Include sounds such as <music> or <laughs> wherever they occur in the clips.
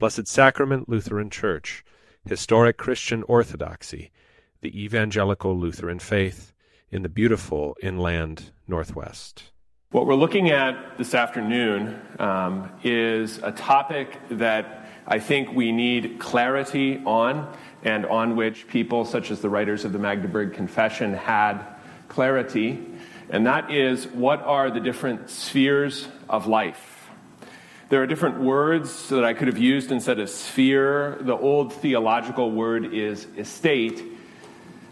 Blessed Sacrament Lutheran Church, historic Christian orthodoxy, the evangelical Lutheran faith in the beautiful inland Northwest. What we're looking at this afternoon um, is a topic that I think we need clarity on, and on which people such as the writers of the Magdeburg Confession had clarity, and that is what are the different spheres of life? There are different words that I could have used instead of sphere. The old theological word is estate,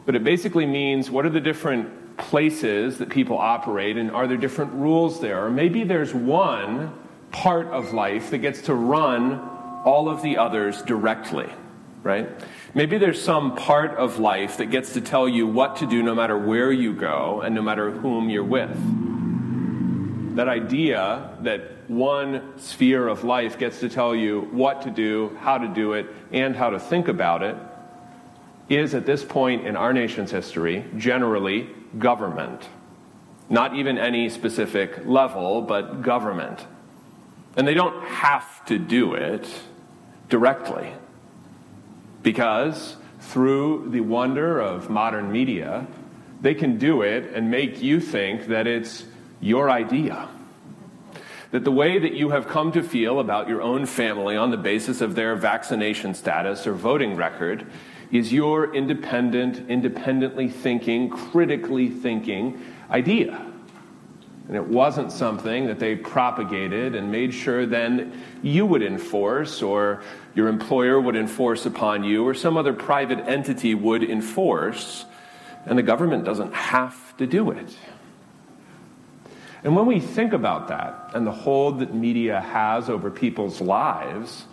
but it basically means what are the different places that people operate and are there different rules there? Or maybe there's one part of life that gets to run all of the others directly, right? Maybe there's some part of life that gets to tell you what to do no matter where you go and no matter whom you're with. That idea that one sphere of life gets to tell you what to do, how to do it, and how to think about it, is at this point in our nation's history generally government. Not even any specific level, but government. And they don't have to do it directly. Because through the wonder of modern media, they can do it and make you think that it's your idea that the way that you have come to feel about your own family on the basis of their vaccination status or voting record is your independent, independently thinking, critically thinking idea. And it wasn't something that they propagated and made sure then you would enforce, or your employer would enforce upon you, or some other private entity would enforce. And the government doesn't have to do it. And when we think about that and the hold that media has over people's lives,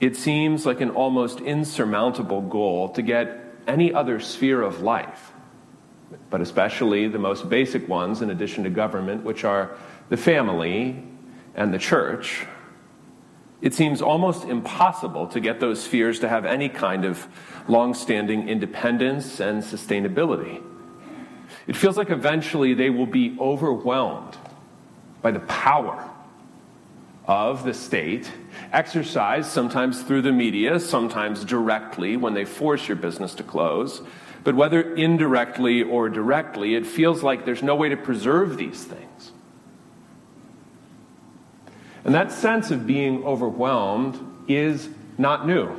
it seems like an almost insurmountable goal to get any other sphere of life, but especially the most basic ones, in addition to government, which are the family and the church. It seems almost impossible to get those spheres to have any kind of long standing independence and sustainability. It feels like eventually they will be overwhelmed by the power of the state, exercised sometimes through the media, sometimes directly when they force your business to close. But whether indirectly or directly, it feels like there's no way to preserve these things. And that sense of being overwhelmed is not new,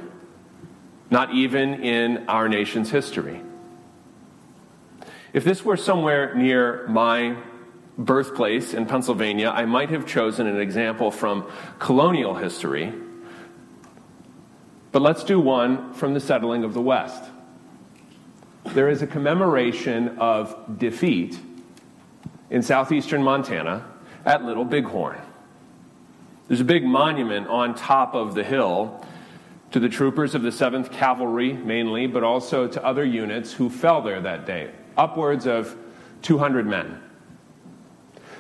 not even in our nation's history. If this were somewhere near my birthplace in Pennsylvania, I might have chosen an example from colonial history. But let's do one from the settling of the West. There is a commemoration of defeat in southeastern Montana at Little Bighorn. There's a big monument on top of the hill to the troopers of the 7th Cavalry, mainly, but also to other units who fell there that day upwards of 200 men.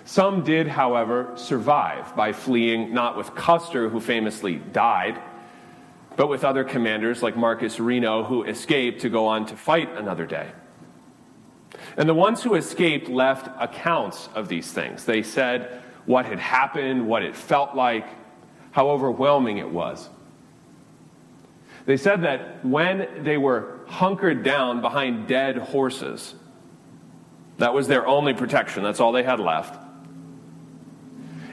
Some did, however, survive by fleeing not with Custer, who famously died, but with other commanders like Marcus Reno, who escaped to go on to fight another day. And the ones who escaped left accounts of these things. They said what had happened, what it felt like, how overwhelming it was. They said that when they were hunkered down behind dead horses, that was their only protection. That's all they had left.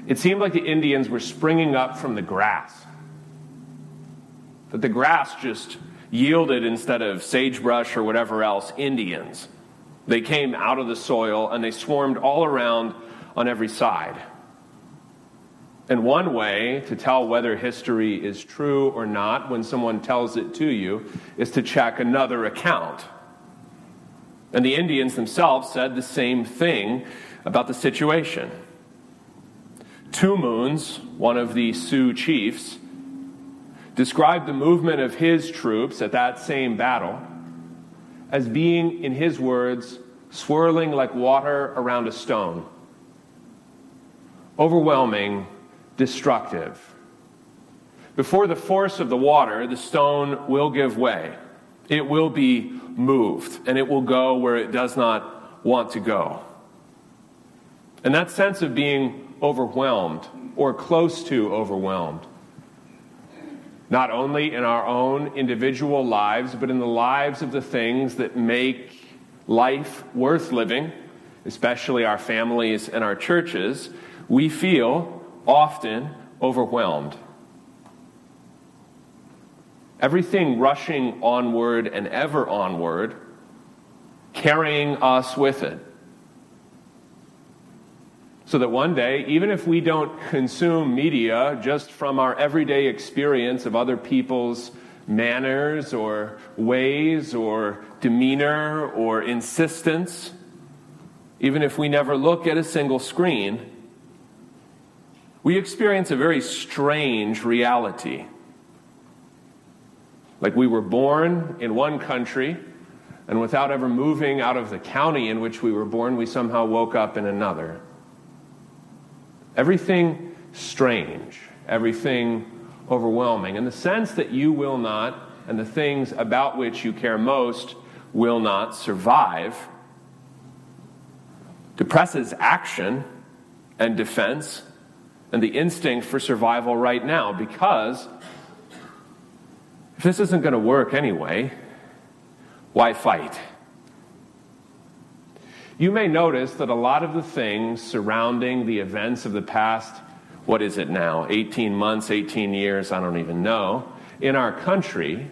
It seemed like the Indians were springing up from the grass. That the grass just yielded instead of sagebrush or whatever else, Indians. They came out of the soil and they swarmed all around on every side. And one way to tell whether history is true or not when someone tells it to you is to check another account. And the Indians themselves said the same thing about the situation. Two Moons, one of the Sioux chiefs, described the movement of his troops at that same battle as being, in his words, swirling like water around a stone. Overwhelming, destructive. Before the force of the water, the stone will give way. It will be moved, and it will go where it does not want to go. And that sense of being overwhelmed or close to overwhelmed not only in our own individual lives, but in the lives of the things that make life worth living, especially our families and our churches, we feel often overwhelmed. Everything rushing onward and ever onward, carrying us with it. So that one day, even if we don't consume media just from our everyday experience of other people's manners or ways or demeanor or insistence, even if we never look at a single screen, we experience a very strange reality. Like we were born in one country, and without ever moving out of the county in which we were born, we somehow woke up in another. Everything strange, everything overwhelming, and the sense that you will not, and the things about which you care most will not survive, depresses action and defense and the instinct for survival right now because if this isn't going to work anyway, why fight? You may notice that a lot of the things surrounding the events of the past, what is it now, 18 months, 18 years, I don't even know, in our country,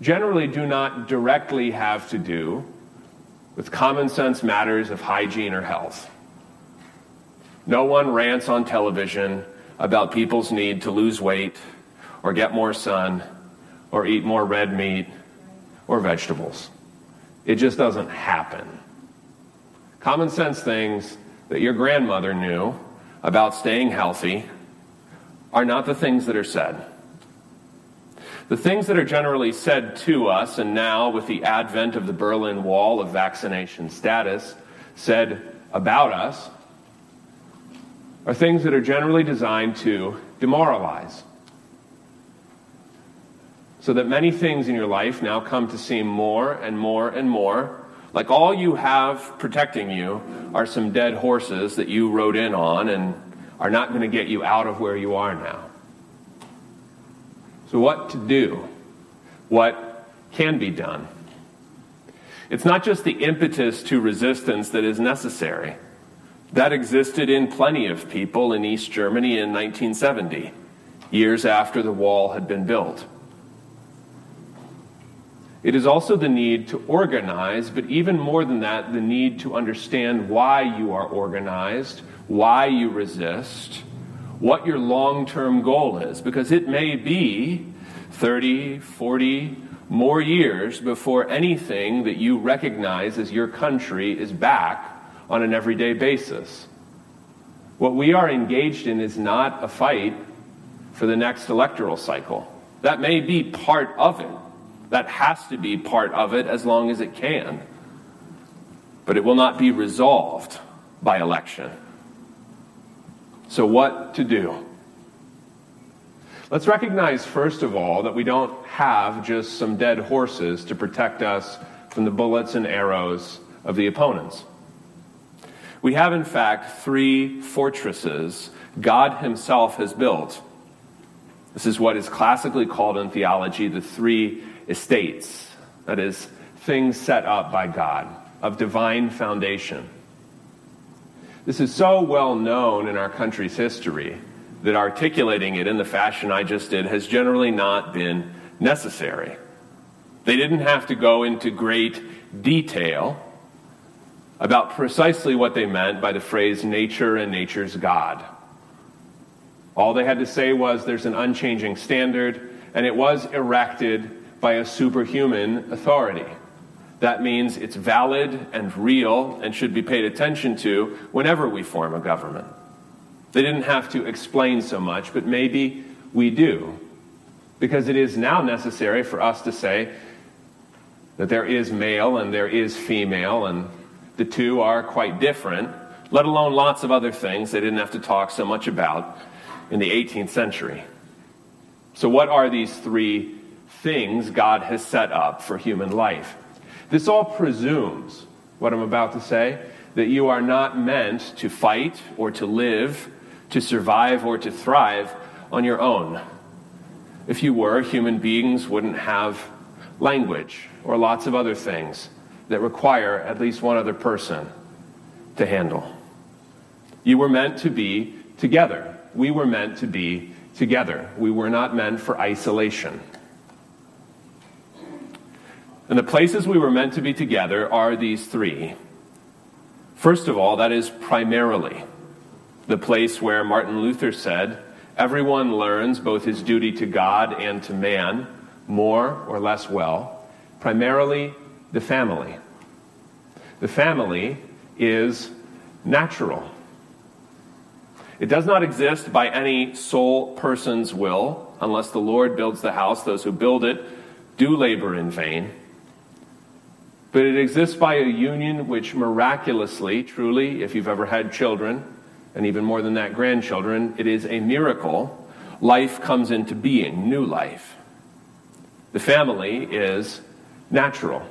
generally do not directly have to do with common sense matters of hygiene or health. No one rants on television about people's need to lose weight or get more sun or eat more red meat or vegetables. It just doesn't happen common sense things that your grandmother knew about staying healthy are not the things that are said. The things that are generally said to us, and now with the advent of the Berlin Wall of vaccination status, said about us, are things that are generally designed to demoralize. So that many things in your life now come to seem more and more and more like all you have protecting you are some dead horses that you rode in on and are not going to get you out of where you are now. So, what to do? What can be done? It's not just the impetus to resistance that is necessary. That existed in plenty of people in East Germany in 1970, years after the wall had been built. It is also the need to organize, but even more than that, the need to understand why you are organized, why you resist, what your long term goal is, because it may be 30, 40 more years before anything that you recognize as your country is back on an everyday basis. What we are engaged in is not a fight for the next electoral cycle. That may be part of it. That has to be part of it as long as it can. But it will not be resolved by election. So, what to do? Let's recognize, first of all, that we don't have just some dead horses to protect us from the bullets and arrows of the opponents. We have, in fact, three fortresses God Himself has built. This is what is classically called in theology the three estates, that is, things set up by God of divine foundation. This is so well known in our country's history that articulating it in the fashion I just did has generally not been necessary. They didn't have to go into great detail about precisely what they meant by the phrase nature and nature's God. All they had to say was there's an unchanging standard, and it was erected by a superhuman authority. That means it's valid and real and should be paid attention to whenever we form a government. They didn't have to explain so much, but maybe we do. Because it is now necessary for us to say that there is male and there is female, and the two are quite different, let alone lots of other things they didn't have to talk so much about in the 18th century. So, what are these three things God has set up for human life? This all presumes what I'm about to say that you are not meant to fight or to live, to survive or to thrive on your own. If you were, human beings wouldn't have language or lots of other things that require at least one other person to handle. You were meant to be together. We were meant to be together. We were not meant for isolation. And the places we were meant to be together are these three. First of all, that is primarily the place where Martin Luther said, Everyone learns both his duty to God and to man more or less well, primarily the family. The family is natural. It does not exist by any sole person's will, unless the Lord builds the house. Those who build it do labor in vain. But it exists by a union which miraculously, truly, if you've ever had children, and even more than that, grandchildren, it is a miracle. Life comes into being, new life. The family is natural.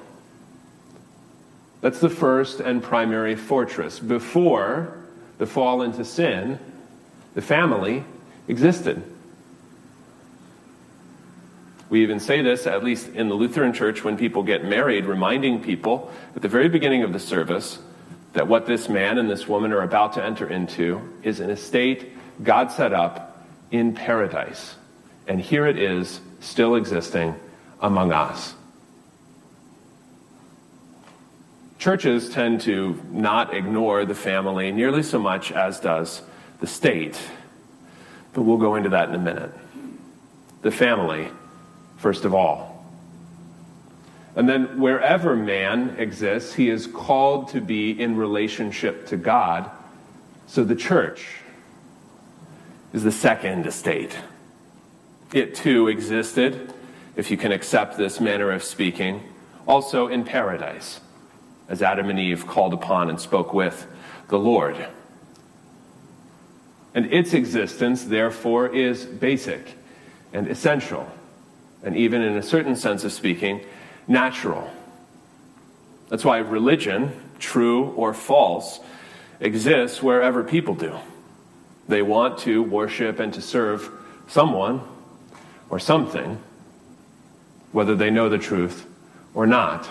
That's the first and primary fortress. Before the fall into sin, the family existed. We even say this, at least in the Lutheran Church, when people get married, reminding people at the very beginning of the service that what this man and this woman are about to enter into is an estate God set up in paradise. And here it is, still existing among us. Churches tend to not ignore the family nearly so much as does the state. But we'll go into that in a minute. The family, first of all. And then wherever man exists, he is called to be in relationship to God. So the church is the second estate. It too existed, if you can accept this manner of speaking, also in paradise, as Adam and Eve called upon and spoke with the Lord. And its existence, therefore, is basic and essential, and even in a certain sense of speaking, natural. That's why religion, true or false, exists wherever people do. They want to worship and to serve someone or something, whether they know the truth or not.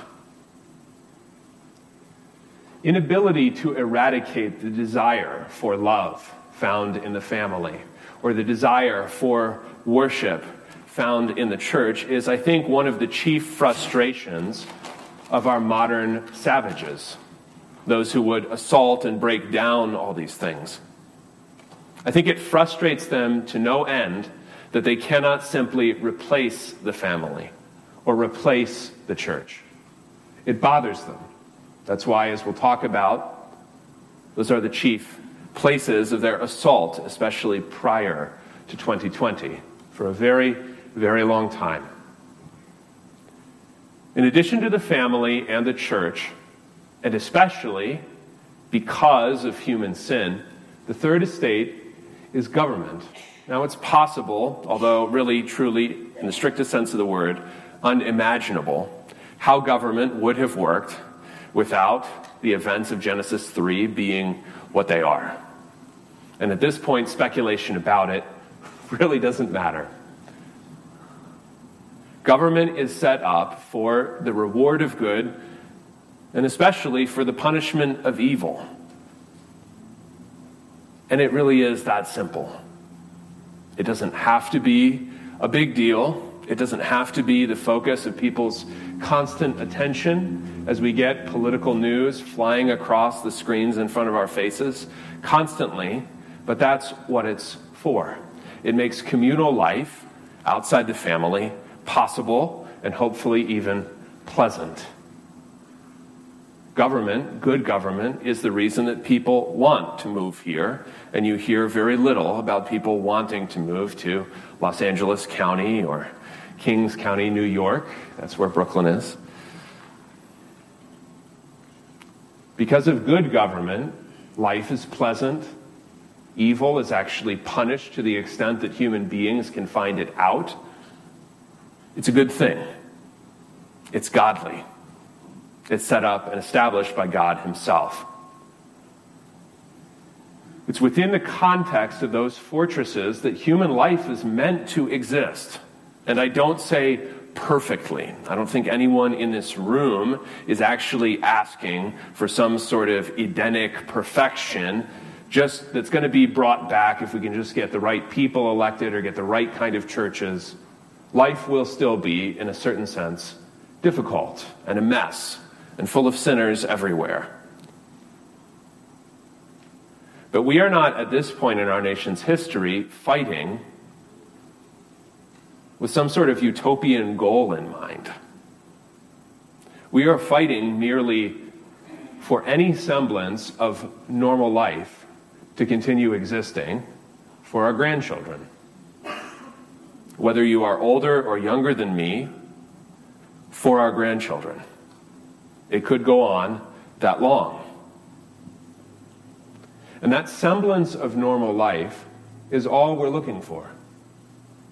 Inability to eradicate the desire for love found in the family or the desire for worship found in the church is, I think, one of the chief frustrations of our modern savages, those who would assault and break down all these things. I think it frustrates them to no end that they cannot simply replace the family or replace the church. It bothers them. That's why, as we'll talk about, those are the chief places of their assault, especially prior to 2020, for a very very long time. In addition to the family and the church, and especially because of human sin, the third estate is government. Now, it's possible, although really, truly, in the strictest sense of the word, unimaginable, how government would have worked without the events of Genesis 3 being what they are. And at this point, speculation about it <laughs> really doesn't matter. Government is set up for the reward of good and especially for the punishment of evil. And it really is that simple. It doesn't have to be a big deal, It doesn't have to be the focus of people's constant attention as we get political news flying across the screens in front of our faces constantly, but that's what it's for. It makes communal life outside the family possible and hopefully even pleasant. Government, good government, is the reason that people want to move here, and you hear very little about people wanting to move to Los Angeles County or Kings County, New York. That's where Brooklyn is. Because of good government, life is pleasant. Evil is actually punished to the extent that human beings can find it out. It's a good thing. It's godly. It's set up and established by God Himself. It's within the context of those fortresses that human life is meant to exist. And I don't say perfectly. I don't think anyone in this room is actually asking for some sort of Edenic perfection just that's going to be brought back if we can just get the right people elected or get the right kind of churches. Life will still be, in a certain sense, difficult and a mess and full of sinners everywhere. But we are not, at this point in our nation's history, fighting with some sort of utopian goal in mind. We are fighting merely for any semblance of normal life to continue existing for our grandchildren. Whether you are older or younger than me, for our grandchildren. It could go on that long. And that semblance of normal life is all we're looking for.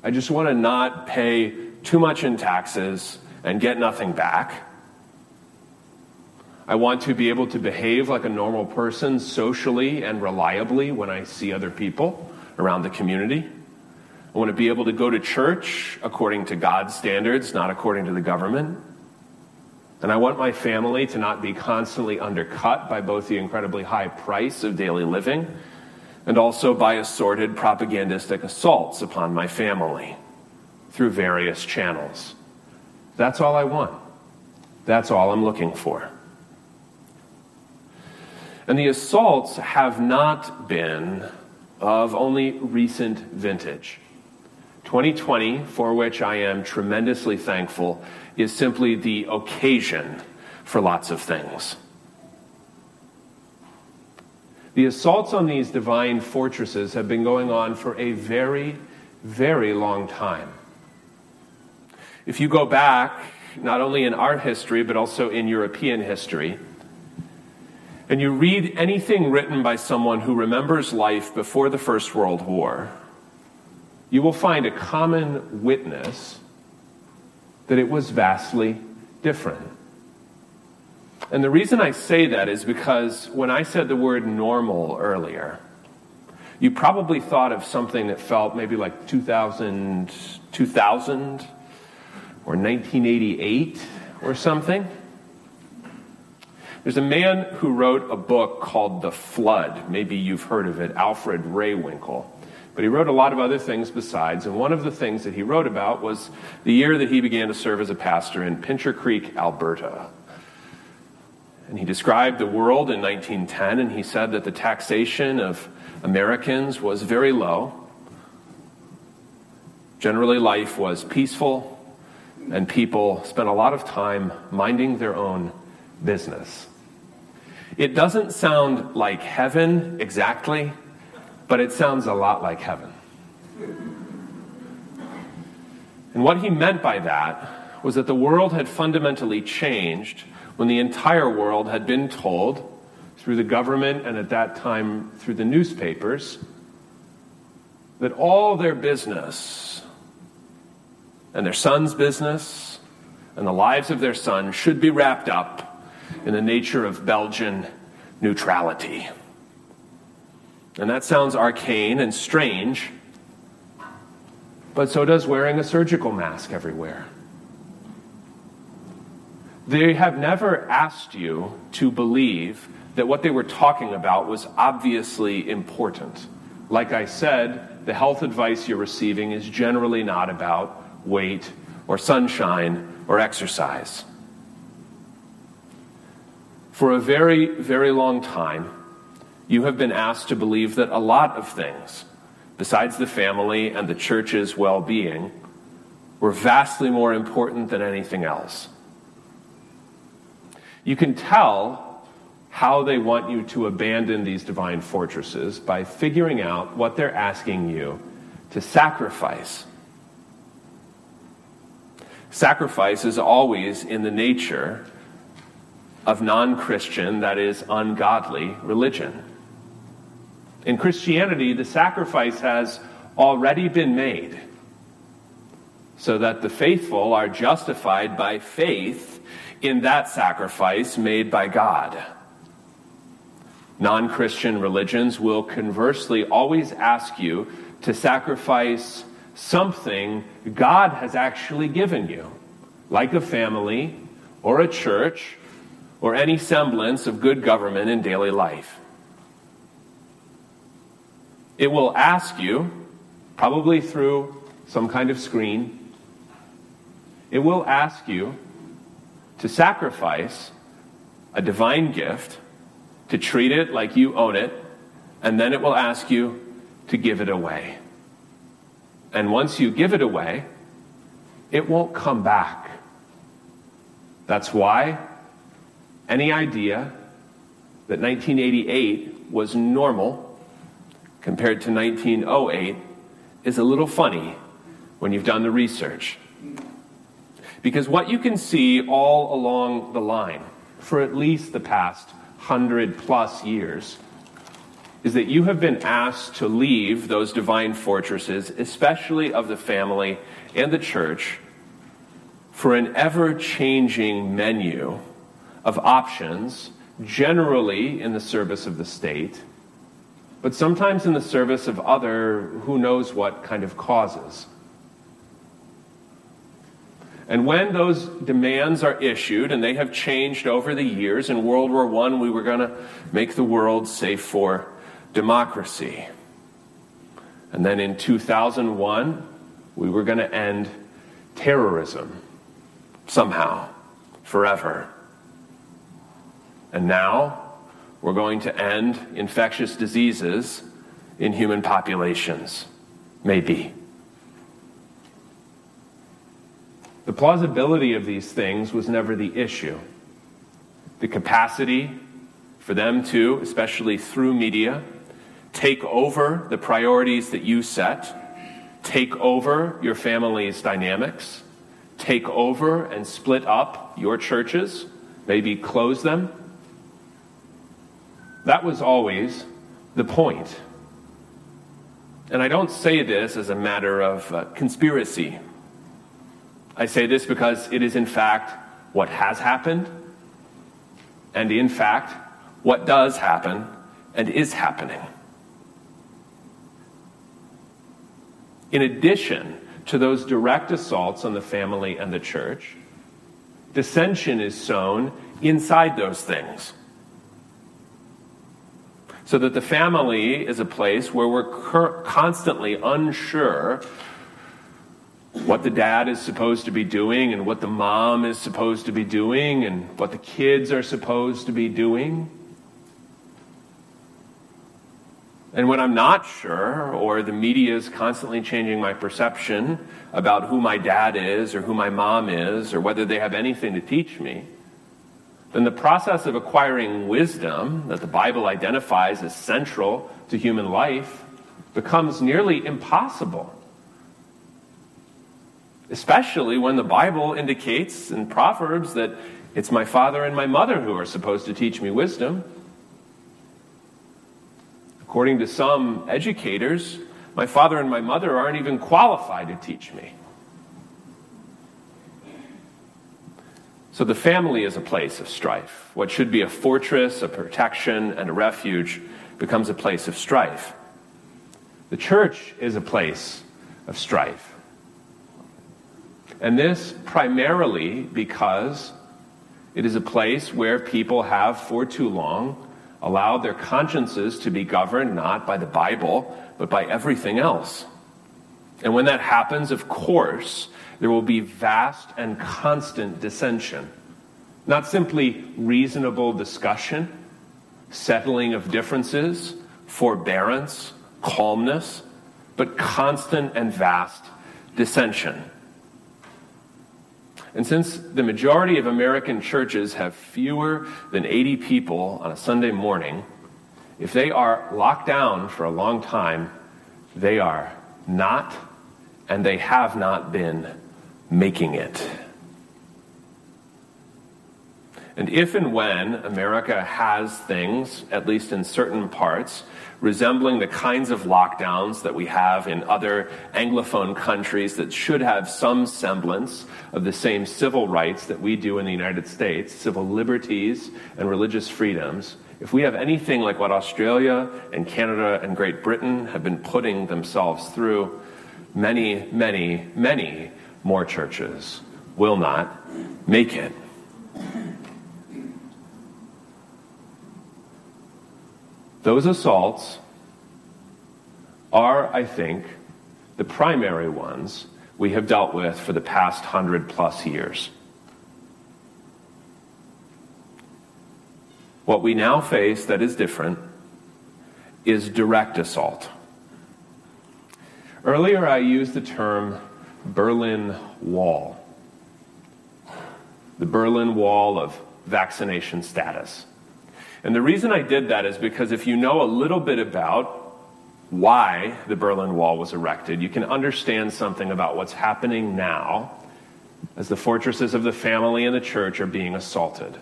I just want to not pay too much in taxes and get nothing back. I want to be able to behave like a normal person socially and reliably when I see other people around the community. I want to be able to go to church according to God's standards, not according to the government. And I want my family to not be constantly undercut by both the incredibly high price of daily living and also by assorted propagandistic assaults upon my family through various channels. That's all I want. That's all I'm looking for. And the assaults have not been of only recent vintage. 2020, for which I am tremendously thankful, is simply the occasion for lots of things. The assaults on these divine fortresses have been going on for a very, very long time. If you go back, not only in art history, but also in European history, and you read anything written by someone who remembers life before the First World War, you will find a common witness that it was vastly different. And the reason I say that is because when I said the word normal earlier, you probably thought of something that felt maybe like 2000, 2000 or 1988 or something. There's a man who wrote a book called The Flood. Maybe you've heard of it, Alfred Rehwinkel. But he wrote a lot of other things besides, and one of the things that he wrote about was the year that he began to serve as a pastor in Pincher Creek, Alberta. And he described the world in 1910, and he said that the taxation of Americans was very low. Generally, life was peaceful, and people spent a lot of time minding their own business. It doesn't sound like heaven exactly, but it sounds a lot like heaven. And what he meant by that was that the world had fundamentally changed when the entire world had been told through the government and at that time through the newspapers that all their business and their son's business and the lives of their son should be wrapped up in the nature of Belgian neutrality. And that sounds arcane and strange, but so does wearing a surgical mask everywhere. They have never asked you to believe that what they were talking about was obviously important. Like I said, the health advice you're receiving is generally not about weight or sunshine or exercise. For a very, very long time, you have been asked to believe that a lot of things, besides the family and the church's well being, were vastly more important than anything else. You can tell how they want you to abandon these divine fortresses by figuring out what they're asking you to sacrifice. Sacrifice is always in the nature of non Christian, that is, ungodly religion. In Christianity, the sacrifice has already been made so that the faithful are justified by faith in that sacrifice made by God. Non Christian religions will conversely always ask you to sacrifice something God has actually given you, like a family or a church or any semblance of good government in daily life. It will ask you, probably through some kind of screen, it will ask you to sacrifice a divine gift, to treat it like you own it, and then it will ask you to give it away. And once you give it away, it won't come back. That's why any idea that 1988 was normal compared to 1908 is a little funny when you've done the research. Because what you can see all along the line for at least the past hundred plus years is that you have been asked to leave those divine fortresses, especially of the family and the church, for an ever changing menu of options, generally in the service of the state, but sometimes in the service of other who knows what kind of causes. And when those demands are issued, and they have changed over the years, in World War I, we were going to make the world safe for democracy. And then in 2001, we were going to end terrorism somehow, forever. And now we're going to end infectious diseases in human populations. Maybe. The plausibility of these things was never the issue. The capacity for them to, especially through media, take over the priorities that you set, take over your family's dynamics, take over and split up your churches, maybe close them. That was always the point. And I don't say this as a matter of uh, conspiracy I say this because it is, in fact, what has happened, and in fact, what does happen and is happening. In addition to those direct assaults on the family and the church, dissension is sown inside those things. So that the family is a place where we're constantly unsure what the dad is supposed to be doing and what the mom is supposed to be doing and what the kids are supposed to be doing. And when I'm not sure, or the media is constantly changing my perception about who my dad is or who my mom is or whether they have anything to teach me, then the process of acquiring wisdom that the Bible identifies as central to human life becomes nearly impossible especially when the Bible indicates in Proverbs that it's my father and my mother who are supposed to teach me wisdom. According to some educators, my father and my mother aren't even qualified to teach me. So the family is a place of strife. What should be a fortress, a protection, and a refuge becomes a place of strife. The church is a place of strife. And this primarily because it is a place where people have, for too long, allowed their consciences to be governed not by the Bible, but by everything else. And when that happens, of course, there will be vast and constant dissension. Not simply reasonable discussion, settling of differences, forbearance, calmness, but constant and vast dissension. And since the majority of American churches have fewer than 80 people on a Sunday morning, if they are locked down for a long time, they are not and they have not been making it. And if and when America has things, at least in certain parts, resembling the kinds of lockdowns that we have in other Anglophone countries that should have some semblance of the same civil rights that we do in the United States, civil liberties and religious freedoms, if we have anything like what Australia and Canada and Great Britain have been putting themselves through, many, many, many more churches will not make it. Those assaults are, I think, the primary ones we have dealt with for the past hundred plus years. What we now face that is different is direct assault. Earlier, I used the term Berlin Wall, the Berlin Wall of vaccination status. And the reason I did that is because if you know a little bit about why the Berlin Wall was erected, you can understand something about what's happening now as the fortresses of the family and the church are being assaulted.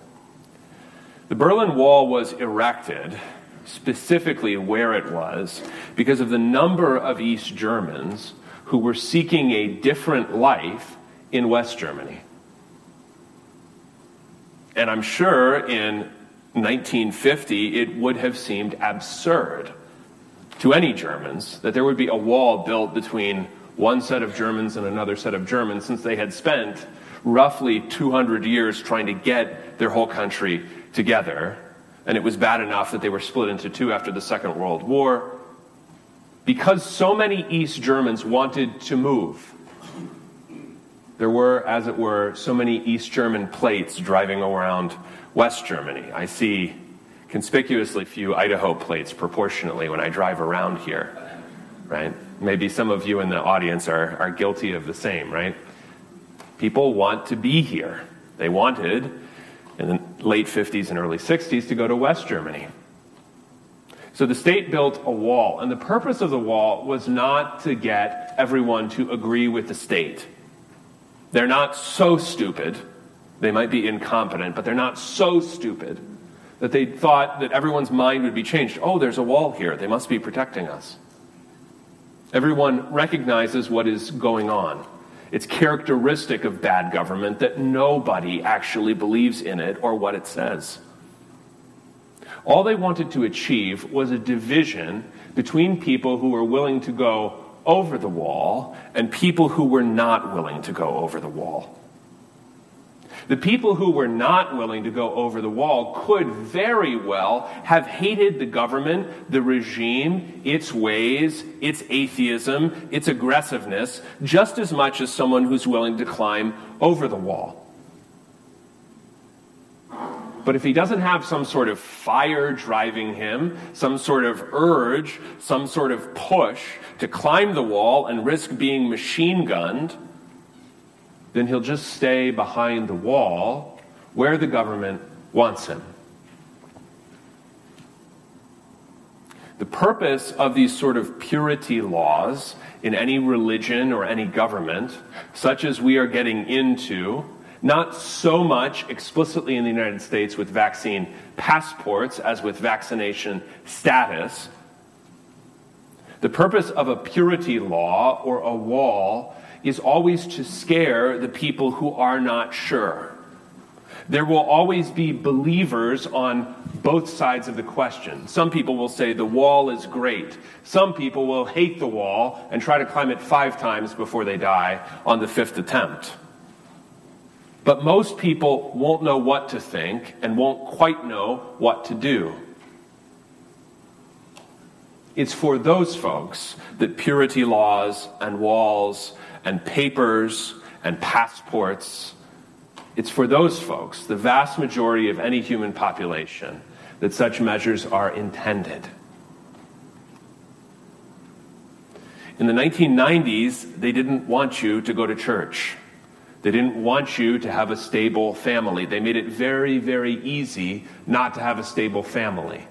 The Berlin Wall was erected specifically where it was because of the number of East Germans who were seeking a different life in West Germany. And I'm sure in 1950, it would have seemed absurd to any Germans that there would be a wall built between one set of Germans and another set of Germans since they had spent roughly 200 years trying to get their whole country together. And it was bad enough that they were split into two after the Second World War. Because so many East Germans wanted to move, there were, as it were, so many East German plates driving around West Germany. I see conspicuously few Idaho plates proportionately when I drive around here, right? Maybe some of you in the audience are, are guilty of the same, right? People want to be here. They wanted in the late 50s and early 60s to go to West Germany. So the state built a wall, and the purpose of the wall was not to get everyone to agree with the state. They're not so stupid they might be incompetent, but they're not so stupid that they thought that everyone's mind would be changed. Oh, there's a wall here. They must be protecting us. Everyone recognizes what is going on. It's characteristic of bad government that nobody actually believes in it or what it says. All they wanted to achieve was a division between people who were willing to go over the wall and people who were not willing to go over the wall. The people who were not willing to go over the wall could very well have hated the government, the regime, its ways, its atheism, its aggressiveness, just as much as someone who's willing to climb over the wall. But if he doesn't have some sort of fire driving him, some sort of urge, some sort of push to climb the wall and risk being machine gunned, then he'll just stay behind the wall where the government wants him. The purpose of these sort of purity laws in any religion or any government, such as we are getting into, not so much explicitly in the United States with vaccine passports as with vaccination status. The purpose of a purity law or a wall is always to scare the people who are not sure. There will always be believers on both sides of the question. Some people will say the wall is great. Some people will hate the wall and try to climb it five times before they die on the fifth attempt. But most people won't know what to think and won't quite know what to do. It's for those folks that purity laws and walls and papers and passports, it's for those folks, the vast majority of any human population, that such measures are intended. In the 1990s, they didn't want you to go to church. They didn't want you to have a stable family. They made it very, very easy not to have a stable family,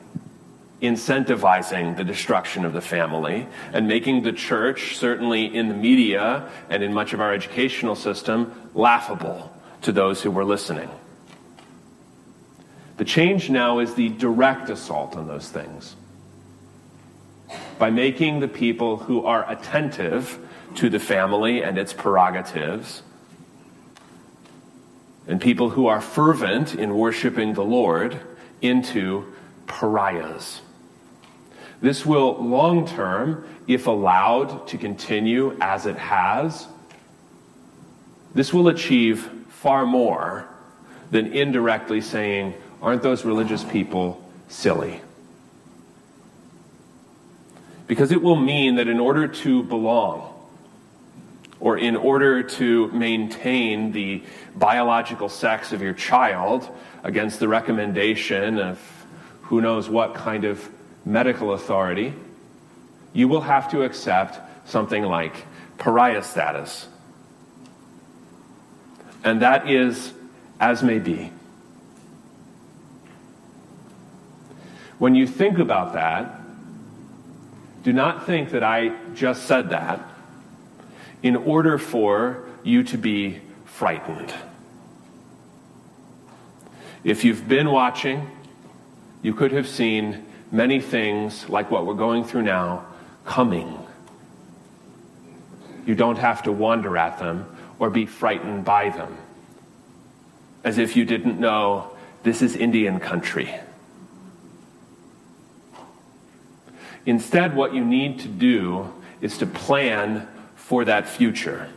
incentivizing the destruction of the family and making the church, certainly in the media and in much of our educational system, laughable to those who were listening. The change now is the direct assault on those things by making the people who are attentive to the family and its prerogatives, and people who are fervent in worshiping the Lord into pariahs. This will long term, if allowed to continue as it has, this will achieve far more than indirectly saying, Aren't those religious people silly? Because it will mean that in order to belong, or in order to maintain the biological sex of your child against the recommendation of who knows what kind of medical authority, you will have to accept something like pariah status. And that is as may be. When you think about that, do not think that I just said that in order for you to be frightened. If you've been watching, you could have seen many things like what we're going through now coming. You don't have to wonder at them or be frightened by them. As if you didn't know this is Indian country. Instead, what you need to do is to plan for that future.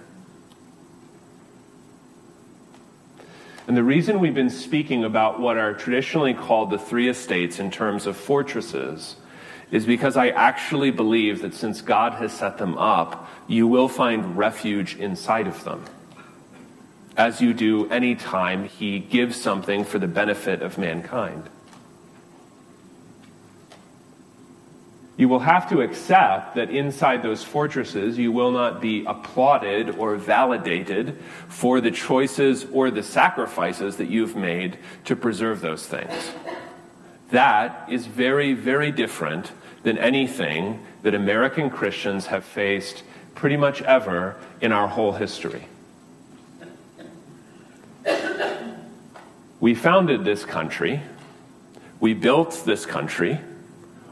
And the reason we've been speaking about what are traditionally called the three estates in terms of fortresses is because I actually believe that since God has set them up, you will find refuge inside of them. As you do any time He gives something for the benefit of mankind. You will have to accept that inside those fortresses, you will not be applauded or validated for the choices or the sacrifices that you've made to preserve those things. That is very, very different than anything that American Christians have faced pretty much ever in our whole history. We founded this country, we built this country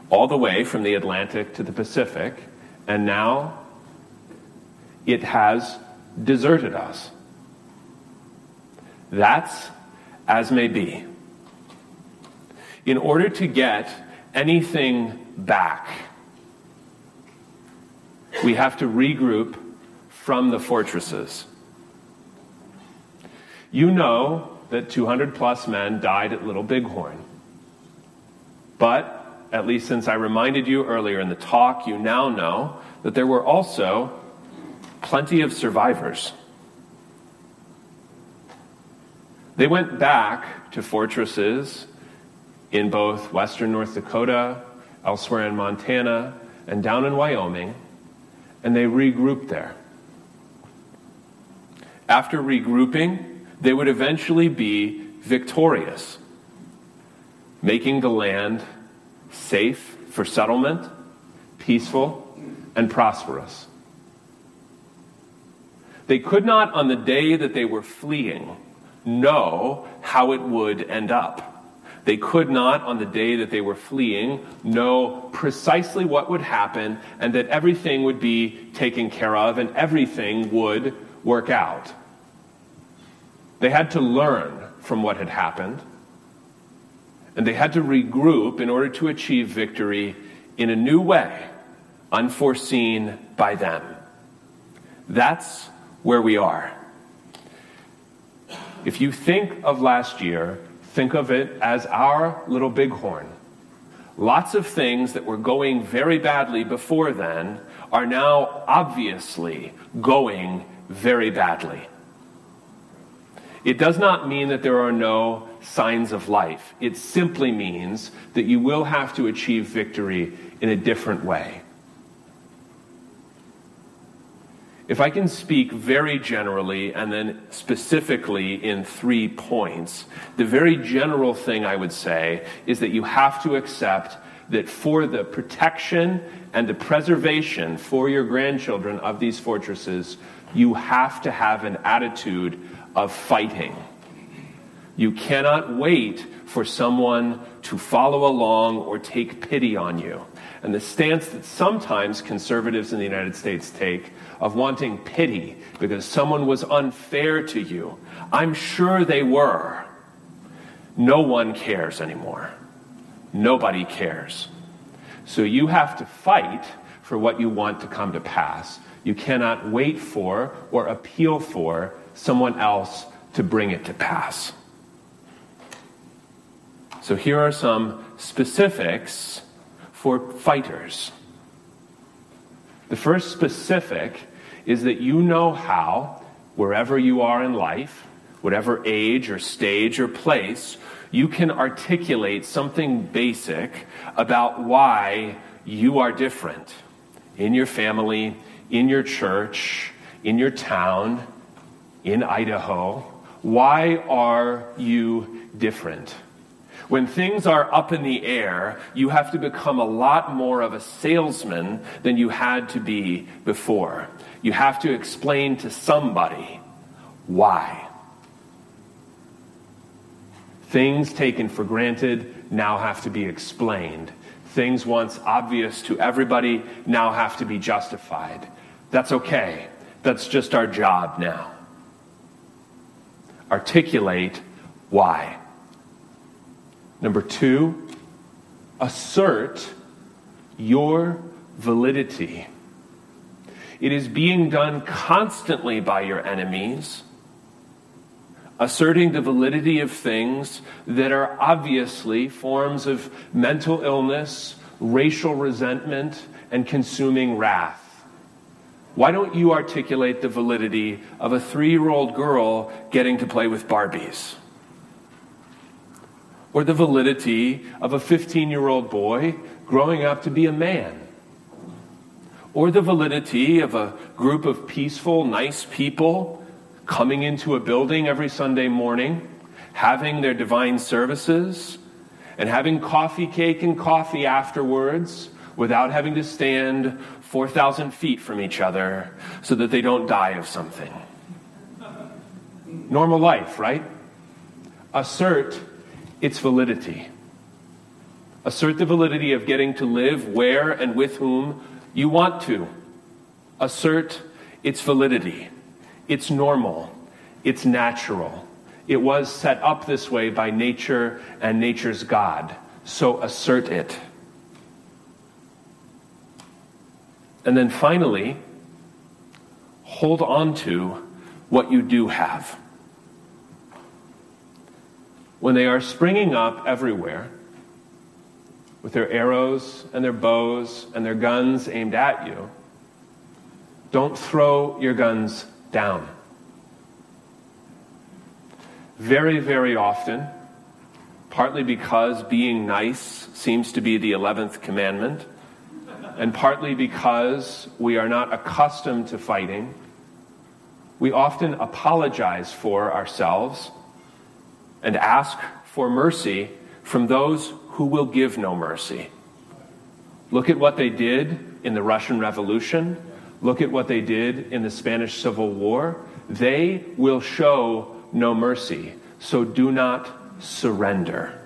all the way from the Atlantic to the Pacific, and now it has deserted us. That's as may be. In order to get anything back, we have to regroup from the fortresses. You know that 200 plus men died at Little Bighorn. But at least since I reminded you earlier in the talk, you now know that there were also plenty of survivors. They went back to fortresses in both western North Dakota, elsewhere in Montana, and down in Wyoming, and they regrouped there. After regrouping, they would eventually be victorious, making the land safe for settlement, peaceful, and prosperous. They could not, on the day that they were fleeing, know how it would end up. They could not, on the day that they were fleeing, know precisely what would happen and that everything would be taken care of and everything would work out. They had to learn from what had happened and they had to regroup in order to achieve victory in a new way, unforeseen by them. That's where we are. If you think of last year, think of it as our little bighorn, Lots of things that were going very badly before then are now obviously going very badly. It does not mean that there are no signs of life. It simply means that you will have to achieve victory in a different way. If I can speak very generally and then specifically in three points, the very general thing I would say is that you have to accept that for the protection and the preservation for your grandchildren of these fortresses, you have to have an attitude of fighting. You cannot wait for someone to follow along or take pity on you. And the stance that sometimes conservatives in the United States take of wanting pity because someone was unfair to you, I'm sure they were. No one cares anymore. Nobody cares. So you have to fight for what you want to come to pass. You cannot wait for or appeal for someone else to bring it to pass. So here are some specifics for fighters. The first specific is that you know how, wherever you are in life, whatever age or stage or place, you can articulate something basic about why you are different in your family, in your church, in your town, in Idaho. Why are you different? When things are up in the air, you have to become a lot more of a salesman than you had to be before. You have to explain to somebody why. Things taken for granted now have to be explained. Things once obvious to everybody now have to be justified. That's okay. That's just our job now. Articulate why. Number two, assert your validity. It is being done constantly by your enemies asserting the validity of things that are obviously forms of mental illness, racial resentment, and consuming wrath. Why don't you articulate the validity of a three year old girl getting to play with Barbies? Or the validity of a 15 year old boy growing up to be a man? Or the validity of a group of peaceful, nice people coming into a building every Sunday morning, having their divine services, and having coffee cake and coffee afterwards without having to stand 4,000 feet from each other so that they don't die of something. Normal life, right? Assert its validity. Assert the validity of getting to live where and with whom you want to. Assert its validity. It's normal. It's natural. It was set up this way by nature and nature's God. So assert it. And then finally, hold on to what you do have. When they are springing up everywhere, with their arrows and their bows and their guns aimed at you, don't throw your guns down. Very, very often, partly because being nice seems to be the 11th commandment, and partly because we are not accustomed to fighting, we often apologize for ourselves and ask for mercy from those who will give no mercy. Look at what they did in the Russian Revolution. Look at what they did in the Spanish Civil War. They will show no mercy. So do not surrender.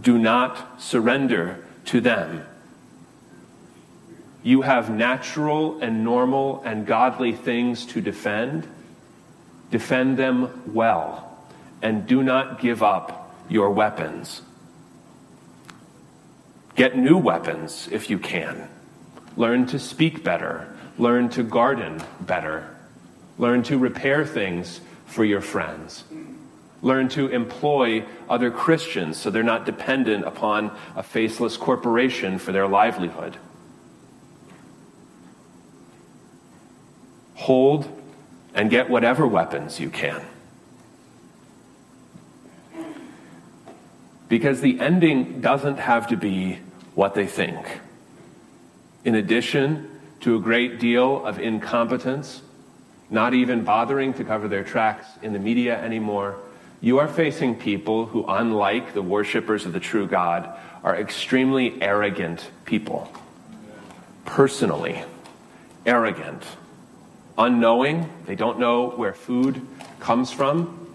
Do not surrender to them. You have natural and normal and godly things to defend. Defend them well, and do not give up your weapons. Get new weapons if you can. Learn to speak better. Learn to garden better. Learn to repair things for your friends. learn to employ other Christians so they're not dependent upon a faceless corporation for their livelihood. Hold and get whatever weapons you can. Because the ending doesn't have to be what they think. In addition to a great deal of incompetence, not even bothering to cover their tracks in the media anymore, you are facing people who, unlike the worshippers of the true God, are extremely arrogant people. Personally, arrogant. Unknowing, they don't know where food comes from.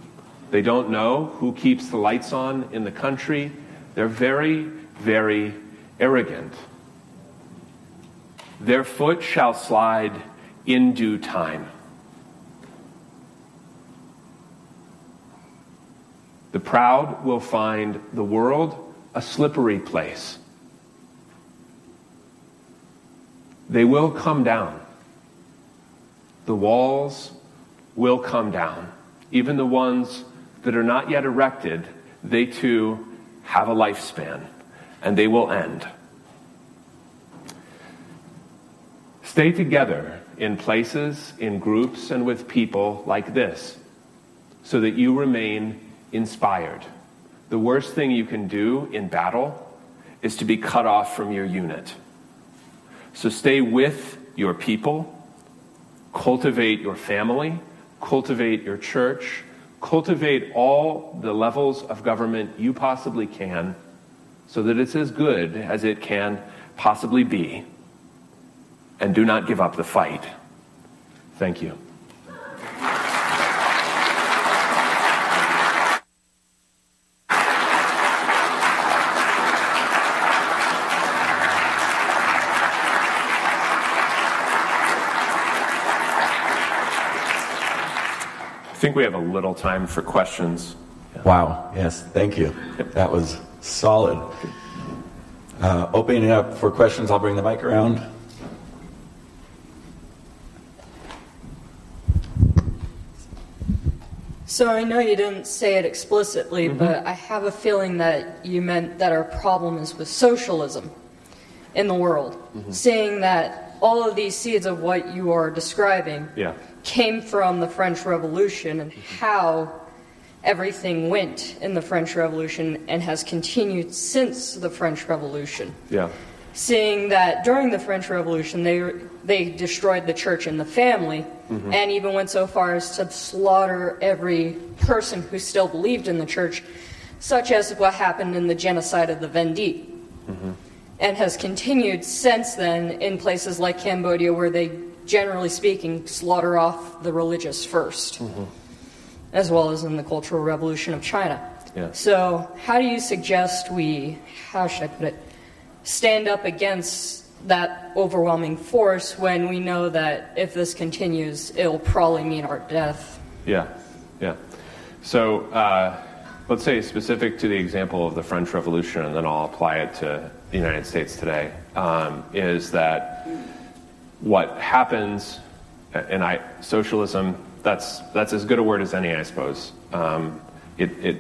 They don't know who keeps the lights on in the country. They're very, very arrogant. Their foot shall slide in due time. The proud will find the world a slippery place. They will come down. The walls will come down. Even the ones that are not yet erected, they too have a lifespan and they will end. Stay together in places, in groups, and with people like this so that you remain inspired. The worst thing you can do in battle is to be cut off from your unit. So stay with your people, cultivate your family, cultivate your church, cultivate all the levels of government you possibly can so that it's as good as it can possibly be. And do not give up the fight. Thank you. Think we have a little time for questions. Yeah. Wow. Yes. Thank you. That was solid. Uh, opening up for questions, I'll bring the mic around. So I know you didn't say it explicitly, mm-hmm. but I have a feeling that you meant that our problem is with socialism in the world. Mm-hmm. Seeing that all of these seeds of what you are describing yeah came from the French Revolution and how everything went in the French Revolution and has continued since the French Revolution. Yeah. Seeing that during the French Revolution they they destroyed the church and the family, mm-hmm. and even went so far as to slaughter every person who still believed in the church, such as what happened in the genocide of the Vendee, mm-hmm. And has continued since then in places like Cambodia, where they generally speaking, slaughter off the religious 1st mm-hmm. as well as in the Cultural Revolution of China. Yeah. So, how do you suggest we, how should I put it, stand up against that overwhelming force when we know that if this continues, it'll probably mean our death? Yeah, yeah. So, uh, let's say specific to the example of the French Revolution, and then I'll apply it to the United States today, um, is that what happens, and I socialism. That's that's as good a word as any, I suppose. Um, it, it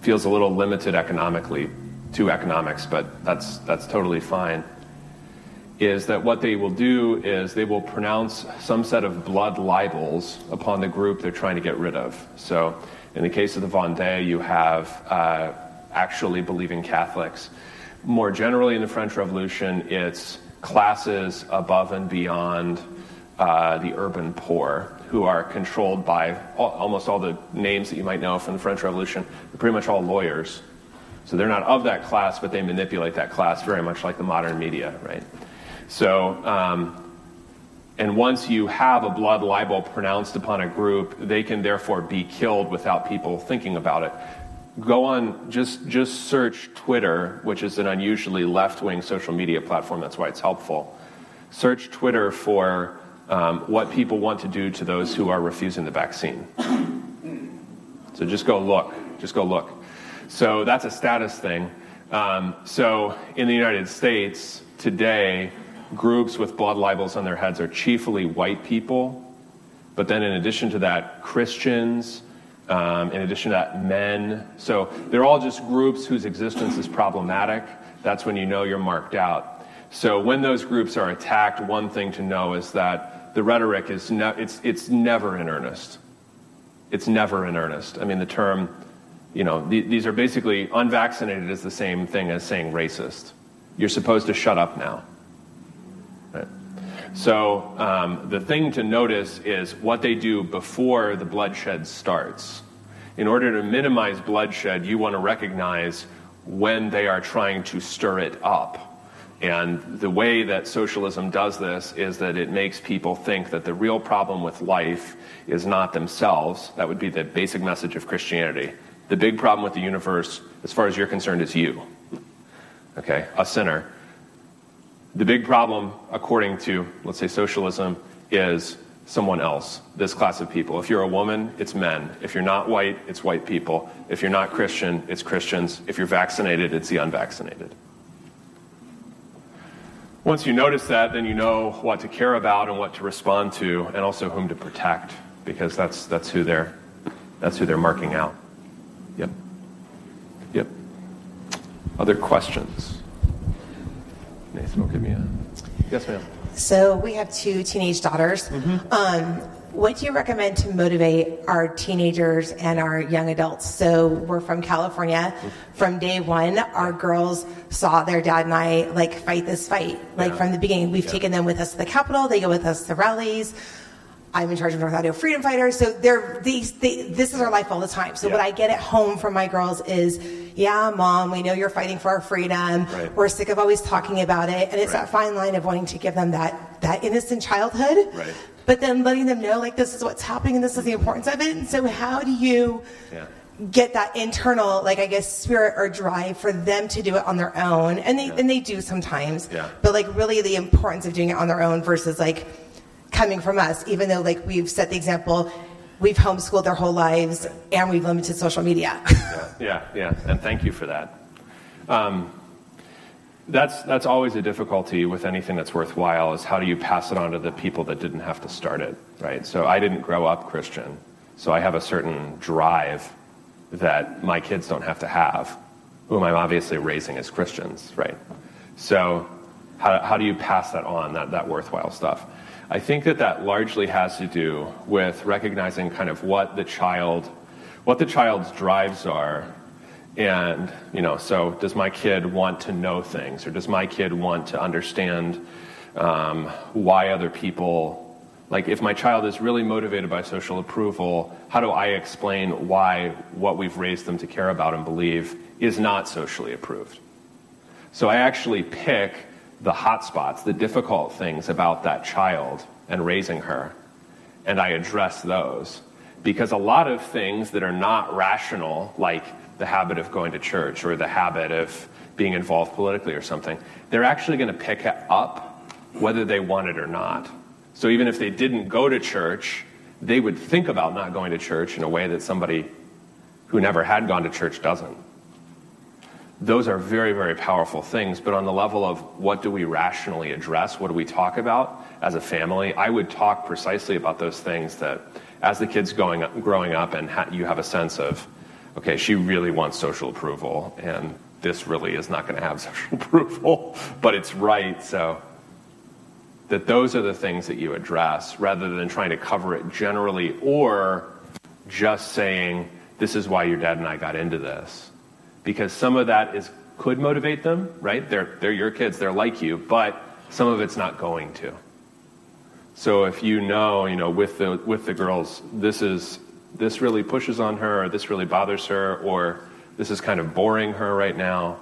feels a little limited economically to economics, but that's that's totally fine. Is that what they will do? Is they will pronounce some set of blood libels upon the group they're trying to get rid of. So, in the case of the Vendée, you have uh, actually believing Catholics. More generally, in the French Revolution, it's classes above and beyond uh, the urban poor who are controlled by all, almost all the names that you might know from the French Revolution. They're pretty much all lawyers. So they're not of that class, but they manipulate that class very much like the modern media, right? So, um, and once you have a blood libel pronounced upon a group, they can therefore be killed without people thinking about it go on just just search Twitter, which is an unusually left-wing social media platform. That's why it's helpful. Search Twitter for um, what people want to do to those who are refusing the vaccine. So just go look. Just go look. So that's a status thing. Um, so in the United States today, groups with blood libels on their heads are chiefly white people, but then in addition to that, Christians Um, in addition to that, men. So they're all just groups whose existence is problematic. That's when you know you're marked out. So when those groups are attacked, one thing to know is that the rhetoric is ne- it's, it's never in earnest. It's never in earnest. I mean, the term, you know, th- these are basically unvaccinated is the same thing as saying racist. You're supposed to shut up now. So um, the thing to notice is what they do before the bloodshed starts. In order to minimize bloodshed, you want to recognize when they are trying to stir it up. And the way that socialism does this is that it makes people think that the real problem with life is not themselves. That would be the basic message of Christianity. The big problem with the universe, as far as you're concerned, is you. Okay, a sinner. The big problem, according to, let's say, socialism, is someone else, this class of people. If you're a woman, it's men. If you're not white, it's white people. If you're not Christian, it's Christians. If you're vaccinated, it's the unvaccinated. Once you notice that, then you know what to care about and what to respond to, and also whom to protect, because that's, that's, who, they're, that's who they're marking out. Yep. Yep. Other questions? Nathan will give me a. Yes, ma'am. So we have two teenage daughters. Mm-hmm. Um, what do you recommend to motivate our teenagers and our young adults? So we're from California. From day one, our girls saw their dad and I like fight this fight. Like Yeah. from the beginning, we've Yeah. taken them with us to the Capitol. They go with us to rallies. I'm in charge of North Idaho Freedom Fighters. So they're these. They, this is our life all the time. So what I get at home from my girls is, yeah, mom, we know you're fighting for our freedom. Right. We're sick of always talking about it, and it's Right. that fine line of wanting to give them that that innocent childhood, Right. but then letting them know like this is what's happening and this is the importance of it. And so, how do you Yeah. get that internal, like I guess, spirit or drive for them to do it on their own? And they and they do sometimes, Yeah. but like really the importance of doing it on their own versus like coming from us, even though like we've set the example. We've homeschooled their whole lives and we've limited social media. <laughs> Yeah, yeah, yeah. And thank you for that. Um, that's, that's always a difficulty with anything that's worthwhile is how do you pass it on to the people that didn't have to start it, right? So I didn't grow up Christian, so I have a certain drive that my kids don't have to have, whom I'm obviously raising as Christians, right? So how, how do you pass that on, that, that worthwhile stuff? I think that that largely has to do with recognizing kind of what the child, what the child's drives are and, you know, so does my kid want to know things, or does my kid want to understand um, why other people, like if my child is really motivated by social approval, how do I explain why what we've raised them to care about and believe is not socially approved? So I actually pick the hot spots, the difficult things about that child and raising her, and I address those. Because a lot of things that are not rational, like the habit of going to church or the habit of being involved politically or something, they're actually going to pick up whether they want it or not. So even if they didn't go to church, they would think about not going to church in a way that somebody who never had gone to church doesn't those are very, very powerful things. But on the level of what do we rationally address, what do we talk about as a family, I would talk precisely about those things that, as the kid's going, growing up, and ha- you have a sense of, okay, she really wants social approval, and this really is not going to have <laughs> social approval, but it's right. So that those are the things that you address, rather than trying to cover it generally or just saying, this is why your dad and I got into this because some of that is could motivate them, right? They're they're your kids, they're like you, but some of it's not going to. So if you know, you know, with the with the girls, this is this really pushes on her, or this really bothers her, or this is kind of boring her right now,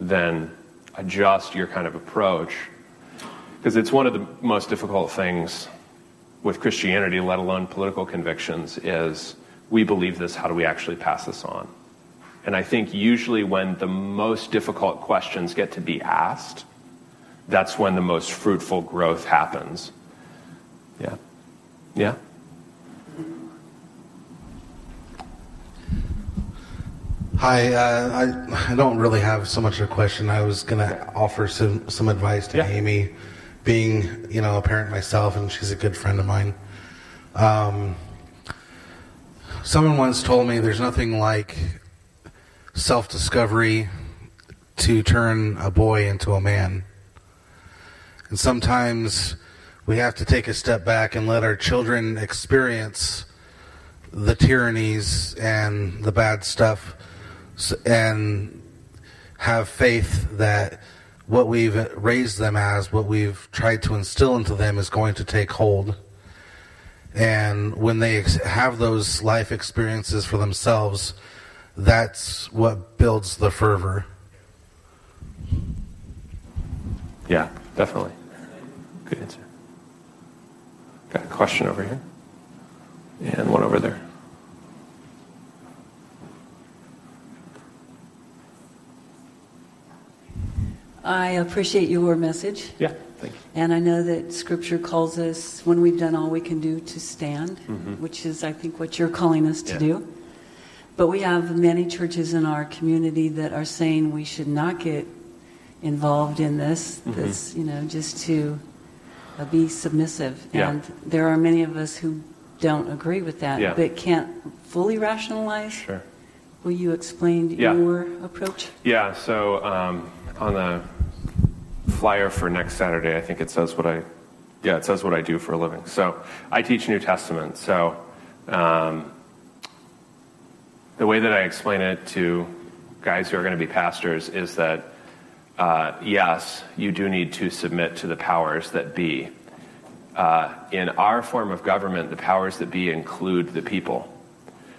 then adjust your kind of approach. Because it's one of the most difficult things with Christianity, let alone political convictions, is we believe this, how do we actually pass this on? And I think usually when the most difficult questions get to be asked, that's when the most fruitful growth happens. Yeah. Yeah? Hi, uh, I, I don't really have so much of a question. I was going to offer some, some advice to Yeah. Amy, being, you know, a parent myself, and she's a good friend of mine. Um, someone once told me there's nothing like self discovery to turn a boy into a man. And sometimes we have to take a step back and let our children experience the tyrannies and the bad stuff and have faith that what we've raised them as, what we've tried to instill into them, is going to take hold. And when they have those life experiences for themselves, that's what builds the fervor. Yeah, definitely. Good answer. Got a question over here. And one over there. I appreciate your message. Yeah, thank you. And I know that Scripture calls us, when we've done all we can do, to stand, Mhm. which is, I think, what you're calling us to Yeah. do. But we have many churches in our community that are saying we should not get involved in this, Mhm. this, you know, just to uh, be submissive. Yeah. And there are many of us who don't agree with that, Yeah. but can't fully rationalize. Sure. Will you explain Yeah. your approach? Yeah, so um, on the flyer for next Saturday, I think it says what I, yeah, it says what I do for a living. So I teach New Testament. So um, the way that I explain it to guys who are going to be pastors is that uh, yes, you do need to submit to the powers that be. Uh, in our form of government, the powers that be include the people.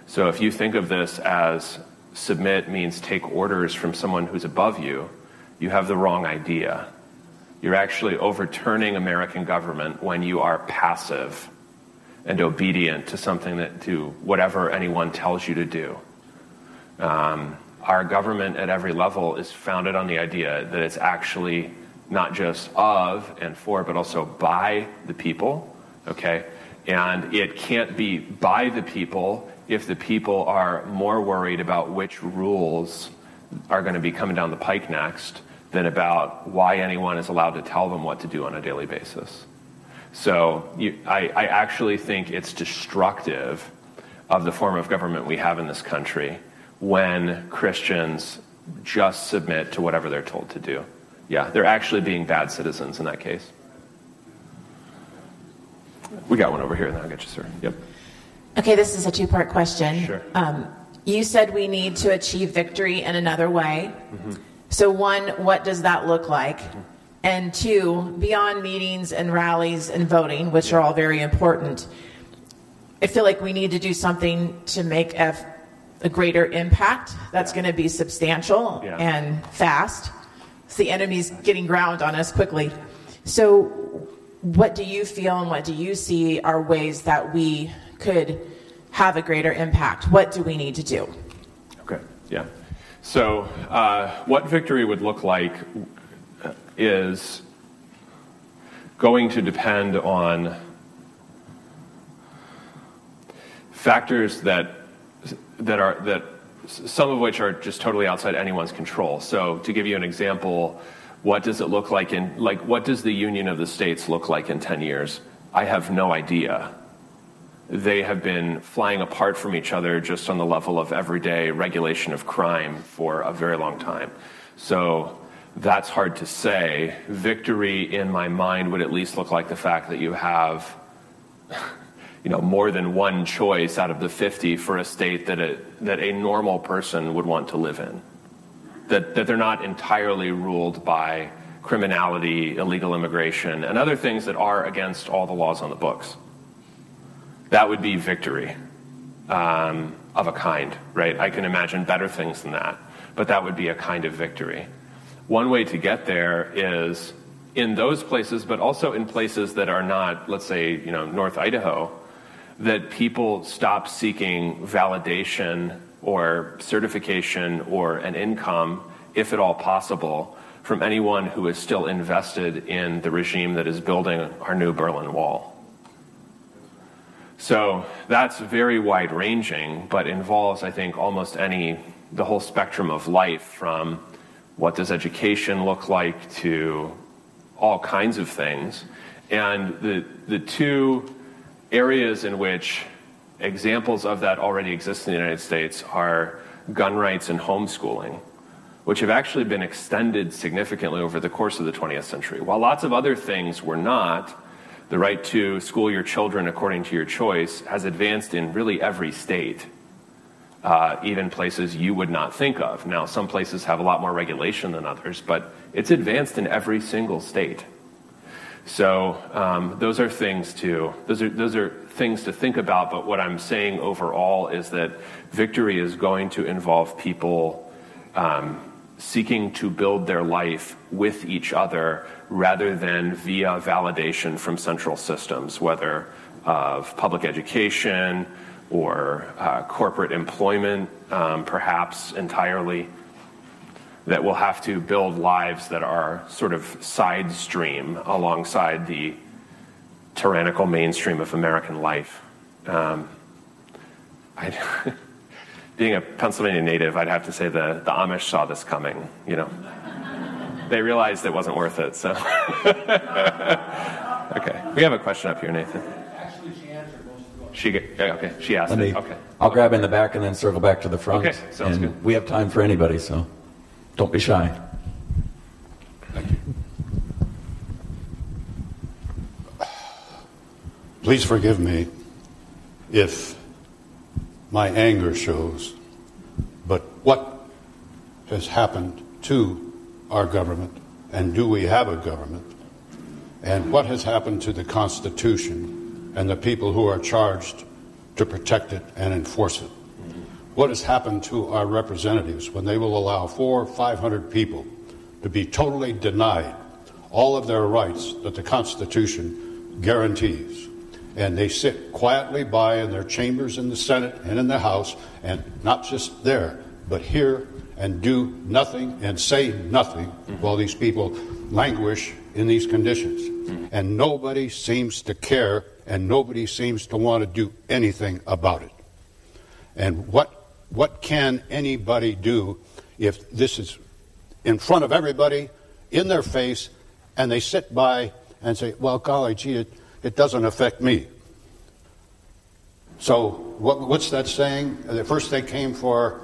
So if you think of this as submit means take orders from someone who's above you, you have the wrong idea. You're actually overturning American government when you are passive and obedient to something that to whatever anyone tells you to do. Um, our government at every level is founded on the idea that it's actually not just of and for, but also by the people. Okay? And it can't be by the people if the people are more worried about which rules are going to be coming down the pike next than about why anyone is allowed to tell them what to do on a daily basis. So you, I, I actually think it's destructive of the form of government we have in this country when Christians just submit to whatever they're told to do. Yeah, they're actually being bad citizens in that case. We got one over here, and then I'll get you, sir. Yep. Okay, this is a two part question. Sure. Um, you said we need to achieve victory in another way. Mm-hmm. So, one, what does that look like? And two, beyond meetings and rallies and voting, which are all very important, I feel like we need to do something to make a, a greater impact that's going to be substantial Yeah. and fast. So the enemy's getting ground on us quickly. So, what do you feel and what do you see are ways that we could have a greater impact? What do we need to do? Okay, yeah. So, uh, what victory would look like is going to depend on factors that that are that some of which are just totally outside anyone's control. So, to give you an example, what does it look like in like what does the Union of the States look like in 10 years? I have no idea they have been flying apart from each other just on the level of everyday regulation of crime for a very long time. So that's hard to say. Victory in my mind would at least look like the fact that you have <laughs> you know more than one choice out of the 50 for a state that a, that a normal person would want to live in. That that they're not entirely ruled by criminality, illegal immigration, and other things that are against all the laws on the books that would be victory um, of a kind, right? I can imagine better things than that, but that would be a kind of victory. One way to get there is in those places, but also in places that are not, let's say, you know, North Idaho, that people stop seeking validation or certification or an income, if at all possible, from anyone who is still invested in the regime that is building our new Berlin Wall. So that's very wide ranging, but involves, I think, almost any, the whole spectrum of life from what does education look like to all kinds of things. And the, the two areas in which examples of that already exist in the United States are gun rights and homeschooling, which have actually been extended significantly over the course of the 20th century. While lots of other things were not, the right to school your children according to your choice has advanced in really every state, uh, even places you would not think of. Now, some places have a lot more regulation than others, but it's advanced in every single state. So um, those are things to those are those are things to think about. But what I'm saying overall is that victory is going to involve people um, seeking to build their life with each other rather than via validation from central systems, whether of public education or uh, corporate employment, um, perhaps entirely that will have to build lives that are sort of side stream alongside the tyrannical mainstream of American life. Um, <laughs> being a Pennsylvania native, I'd have to say the, the Amish saw this coming, you know. they realized it wasn't worth it, so. <laughs> okay, we have a question up here, Nathan. Actually, she answered most. She, okay, she asked Let me, it. Okay. I'll grab in the back and then circle back to the front. Okay, sounds and good. We have time for anybody, so don't be shy. Thank you. Please forgive me if my anger shows, but what has happened to our government, and do we have a government, and what has happened to the Constitution and the people who are charged to protect it and enforce it? What has happened to our representatives when they will allow four or five hundred people to be totally denied all of their rights that the Constitution guarantees? and they sit quietly by in their chambers in the Senate and in the House, and not just there, but here and do nothing and say nothing while these people languish in these conditions. And nobody seems to care, and nobody seems to want to do anything about it. And what, what can anybody do if this is in front of everybody, in their face, and they sit by and say, well, golly, gee, it, it doesn't affect me. So, what, what's that saying? Uh, First they came for,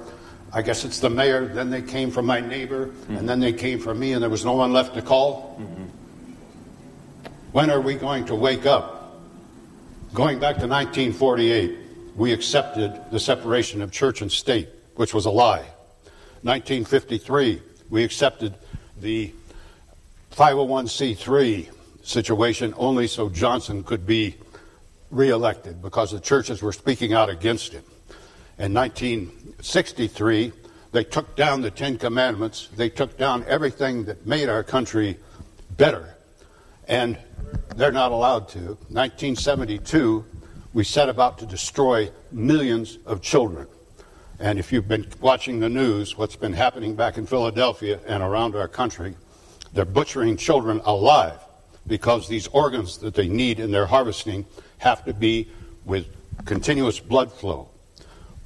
I guess it's the mayor, then they came for my neighbor, and then they came for me, and there was no one left to call? When are we going to wake up? Going back to 1948, we accepted the separation of church and state, which was a lie. 1953, we accepted the 501c3 situation only so Johnson could be reelected because the churches were speaking out against him. In 1963, they took down the Ten Commandments, they took down everything that made our country better, and they're not allowed to. 1972, we set about to destroy millions of children. And if you've been watching the news, what's been happening back in Philadelphia and around our country, they're butchering children alive because these organs that they need in their harvesting have to be with continuous blood flow.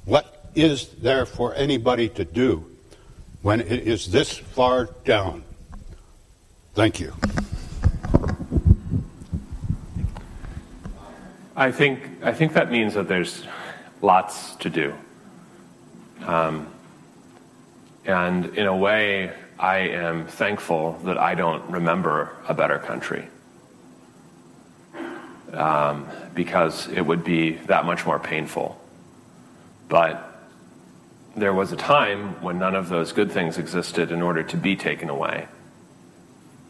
What is there for anybody to do when it is this far down? Thank you. I think I think that means that there's lots to do, um, and in a way, I am thankful that I don't remember a better country um, because it would be that much more painful. But there was a time when none of those good things existed in order to be taken away.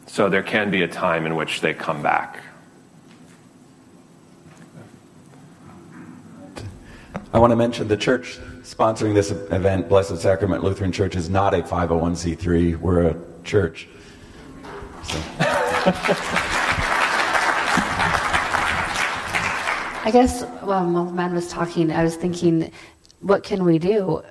So there can be a time in which they come back. I want to mention the church sponsoring this event, Blessed Sacrament Lutheran Church, is not a 501c3. We're a church. So. I guess while the man was talking, I was thinking, what can we do?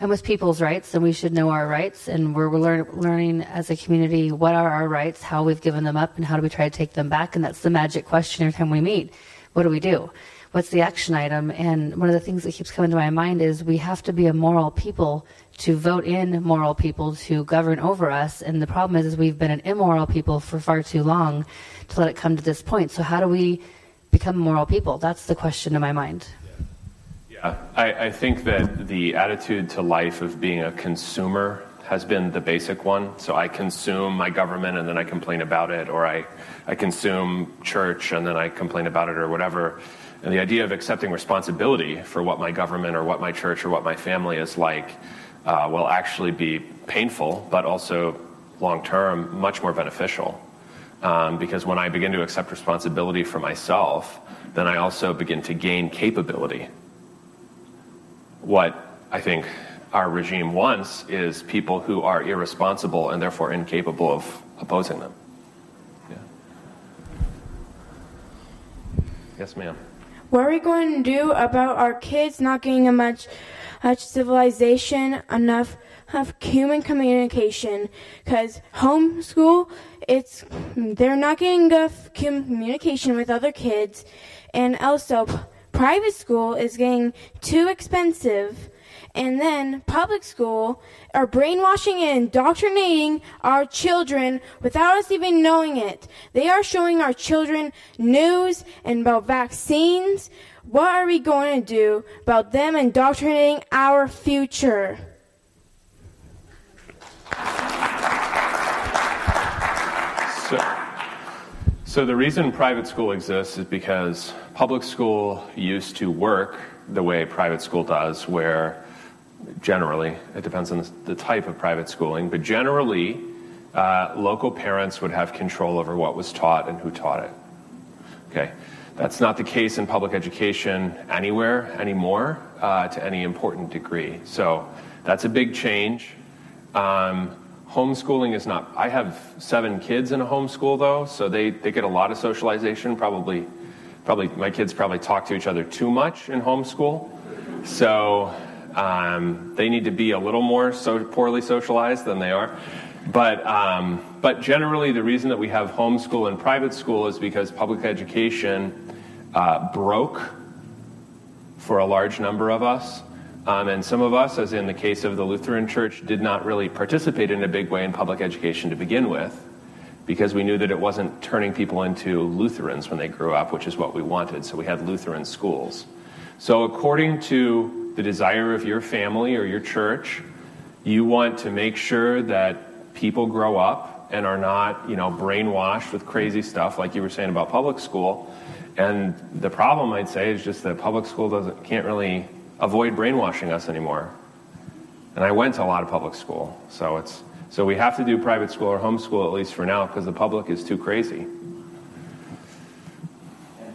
And with people's rights, and we should know our rights, and we're, we're learn, learning as a community what are our rights, how we've given them up, and how do we try to take them back. And that's the magic question every time we meet. What do we do? What's the action item? And one of the things that keeps coming to my mind is we have to be a moral people to vote in moral people to govern over us. And the problem is, is we've been an immoral people for far too long to let it come to this point. So how do we become moral people? That's the question in my mind. Yeah, I, I think that the attitude to life of being a consumer has been the basic one. So I consume my government and then I complain about it, or I, I consume church and then I complain about it, or whatever. And the idea of accepting responsibility for what my government or what my church or what my family is like uh, will actually be painful, but also long term much more beneficial. Um, because when I begin to accept responsibility for myself, then I also begin to gain capability. What I think our regime wants is people who are irresponsible and therefore incapable of opposing them. Yeah. Yes, ma'am. What are we going to do about our kids not getting a much, much civilization, enough of human communication? Because homeschool, it's they're not getting enough communication with other kids, and also private school is getting too expensive and then public school are brainwashing and indoctrinating our children without us even knowing it. They are showing our children news and about vaccines. What are we going to do about them indoctrinating our future? So, so the reason private school exists is because public school used to work the way private school does, where generally, it depends on the type of private schooling, but generally, uh, local parents would have control over what was taught and who taught it. Okay, that's not the case in public education anywhere anymore uh, to any important degree. So that's a big change. Um, homeschooling is not. I have seven kids in a homeschool though, so they, they get a lot of socialization. Probably, probably my kids probably talk to each other too much in homeschool. So um, they need to be a little more so poorly socialized than they are. But, um, but generally, the reason that we have homeschool and private school is because public education uh, broke for a large number of us. Um, and some of us, as in the case of the Lutheran Church, did not really participate in a big way in public education to begin with because we knew that it wasn't turning people into Lutherans when they grew up, which is what we wanted. So we had Lutheran schools. So, according to the desire of your family or your church. You want to make sure that people grow up and are not, you know, brainwashed with crazy stuff like you were saying about public school. And the problem, I'd say, is just that public school doesn't can't really avoid brainwashing us anymore. And I went to a lot of public school, so it's so we have to do private school or homeschool at least for now because the public is too crazy.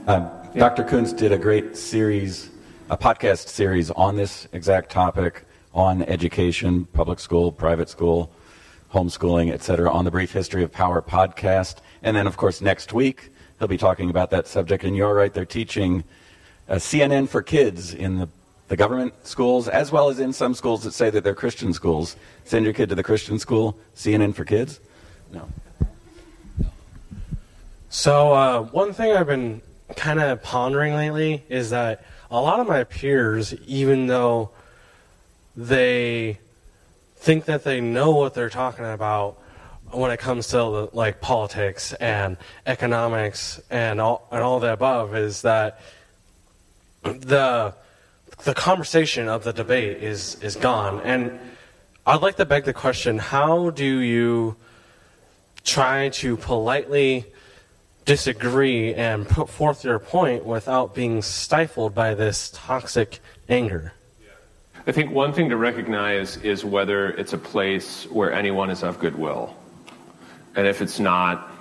Um, yeah. Dr. Koontz did a great series a podcast series on this exact topic on education, public school, private school, homeschooling, etc., on the Brief History of Power podcast. And then, of course, next week, he'll be talking about that subject. And you're right, they're teaching uh, CNN for kids in the, the government schools, as well as in some schools that say that they're Christian schools. Send your kid to the Christian school, CNN for kids? No. So, uh, one thing I've been kind of pondering lately is that a lot of my peers, even though they think that they know what they're talking about when it comes to like politics and economics and all and all the above, is that the the conversation of the debate is is gone. And I'd like to beg the question: How do you try to politely disagree and put forth your point without being stifled by this toxic anger. I think one thing to recognize is whether it's a place where anyone is of goodwill. And if it's not,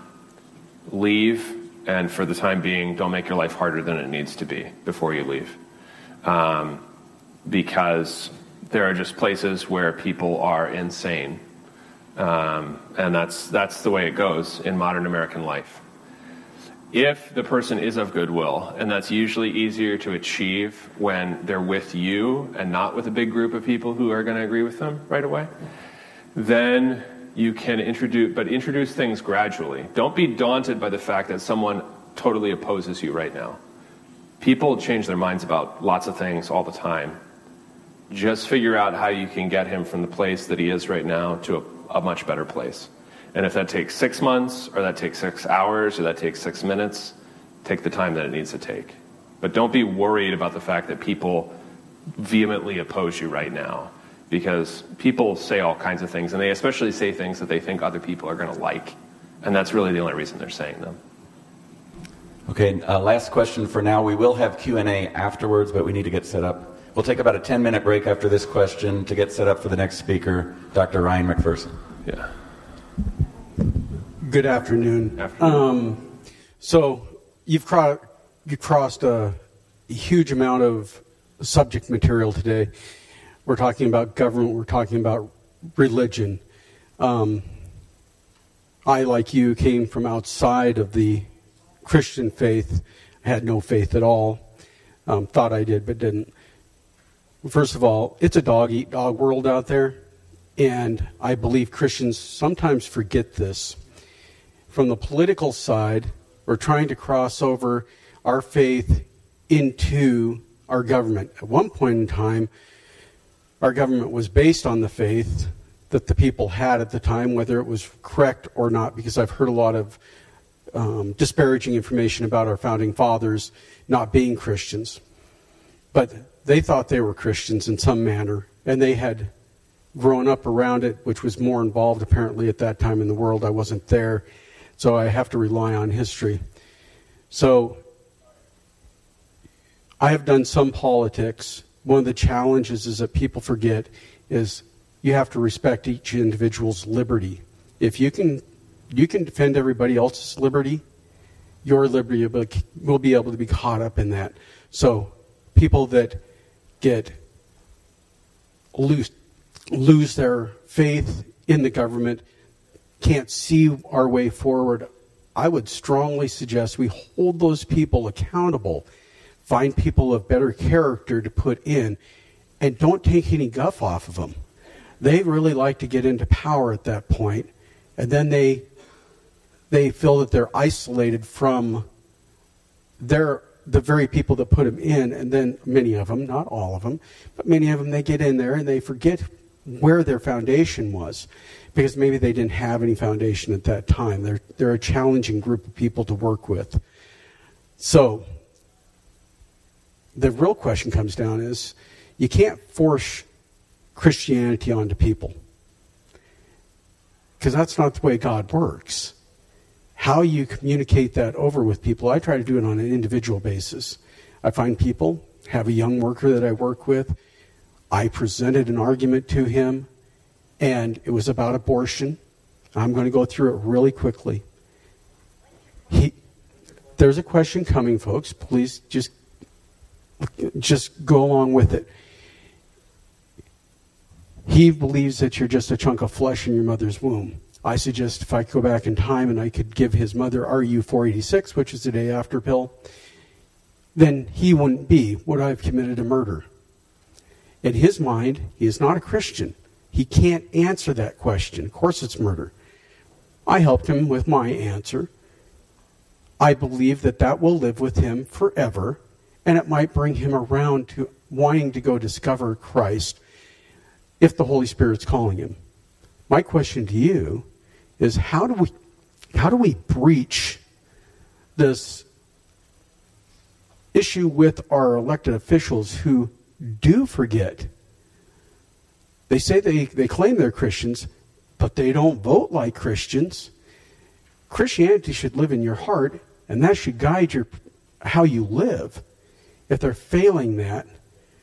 leave, and for the time being, don't make your life harder than it needs to be before you leave. Um, because there are just places where people are insane. Um, and that's, that's the way it goes in modern American life if the person is of goodwill, and that's usually easier to achieve when they're with you and not with a big group of people who are going to agree with them right away, then you can introduce, but introduce things gradually. Don't be daunted by the fact that someone totally opposes you right now. People change their minds about lots of things all the time. Just figure out how you can get him from the place that he is right now to a, a much better place. And if that takes six months, or that takes six hours, or that takes six minutes, take the time that it needs to take. But don't be worried about the fact that people vehemently oppose you right now because people say all kinds of things, and they especially say things that they think other people are going to like. And that's really the only reason they're saying them. Okay, uh, last question for now. We will have Q&A afterwards, but we need to get set up. We'll take about a 10-minute break after this question to get set up for the next speaker, Dr. Ryan MacPherson. Yeah. Good afternoon. afternoon. Um, so you've, cro- you crossed a huge amount of subject material today. We're talking about government. We're talking about religion. Um, I, like you, came from outside of the Christian faith. I had no faith at all. Um, thought I did, but didn't. First of all, it's a dog eat dog world out there. And I believe Christians sometimes forget this. From the political side, we're trying to cross over our faith into our government. At one point in time, our government was based on the faith that the people had at the time, whether it was correct or not, because I've heard a lot of um, disparaging information about our founding fathers not being Christians. But they thought they were Christians in some manner, and they had grown up around it, which was more involved apparently at that time in the world. I wasn't there, so I have to rely on history. So I have done some politics. One of the challenges is that people forget is you have to respect each individual's liberty. If you can, you can defend everybody else's liberty, your liberty will be able to be caught up in that. So people that get lose lose their faith in the government can't see our way forward. I would strongly suggest we hold those people accountable Find people of better character to put in and don't take any guff off of them. They really like to get into power at that point, and then they they feel that they're isolated from their the very people that put them in, and then many of them, not all of them, but many of them, they get in there and they forget where their foundation was because maybe they didn't have any foundation at that time. They're, they're a challenging group of people to work with. So, the real question comes down is you can't force Christianity onto people because that's not the way God works. How you communicate that over with people, I try to do it on an individual basis. I find people, have a young worker that I work with. I presented an argument to him, and it was about abortion. I'm going to go through it really quickly. He, there's a question coming, folks. Please just just go along with it. He believes that you're just a chunk of flesh in your mother's womb. I suggest if I go back in time and I could give his mother RU 486, which is the day after pill, then he wouldn't be, would I have committed a murder? In his mind, he is not a Christian. He can't answer that question. Of course, it's murder. I helped him with my answer. I believe that that will live with him forever and it might bring him around to wanting to go discover Christ if the Holy Spirit's calling him. My question to you is how do we how do we breach this issue with our elected officials who do forget? They say they, they claim they're Christians, but they don't vote like Christians. Christianity should live in your heart, and that should guide your how you live if they're failing that,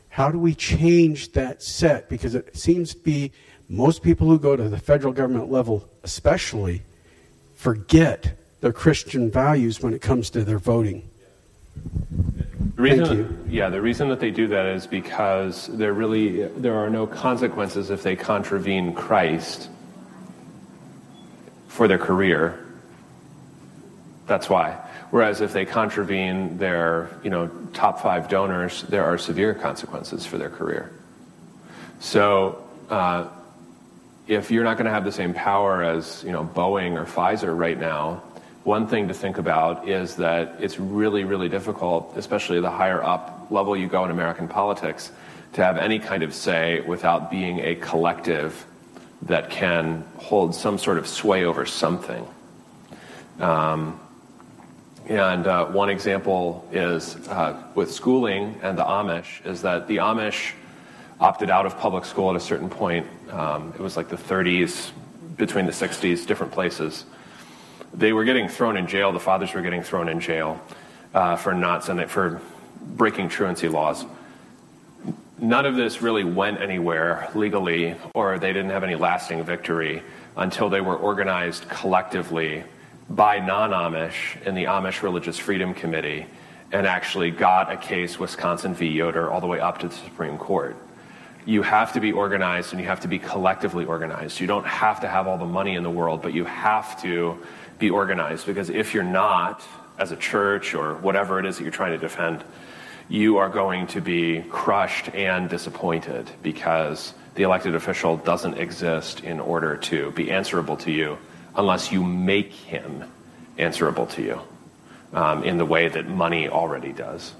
how do we change that set? Because it seems to be most people who go to the federal government level, especially, forget their Christian values when it comes to their voting. The reason, Thank you. Yeah, the reason that they do that is because there really there are no consequences if they contravene Christ for their career. That's why. Whereas if they contravene their, you know, top five donors, there are severe consequences for their career. So uh, if you're not going to have the same power as, you know, Boeing or Pfizer right now, one thing to think about is that it's really, really difficult, especially the higher up level you go in American politics, to have any kind of say without being a collective that can hold some sort of sway over something. Um, And uh, one example is uh, with schooling and the Amish is that the Amish opted out of public school at a certain point. Um, it was like the 30s, between the 60s, different places. They were getting thrown in jail. The fathers were getting thrown in jail uh, for not for breaking truancy laws. None of this really went anywhere legally, or they didn't have any lasting victory until they were organized collectively by non Amish in the Amish Religious Freedom Committee and actually got a case, Wisconsin v. Yoder, all the way up to the Supreme Court. You have to be organized and you have to be collectively organized. You don't have to have all the money in the world, but you have to be organized because if you're not, as a church or whatever it is that you're trying to defend, you are going to be crushed and disappointed because the elected official doesn't exist in order to be answerable to you unless you make him answerable to you um, in the way that money already does.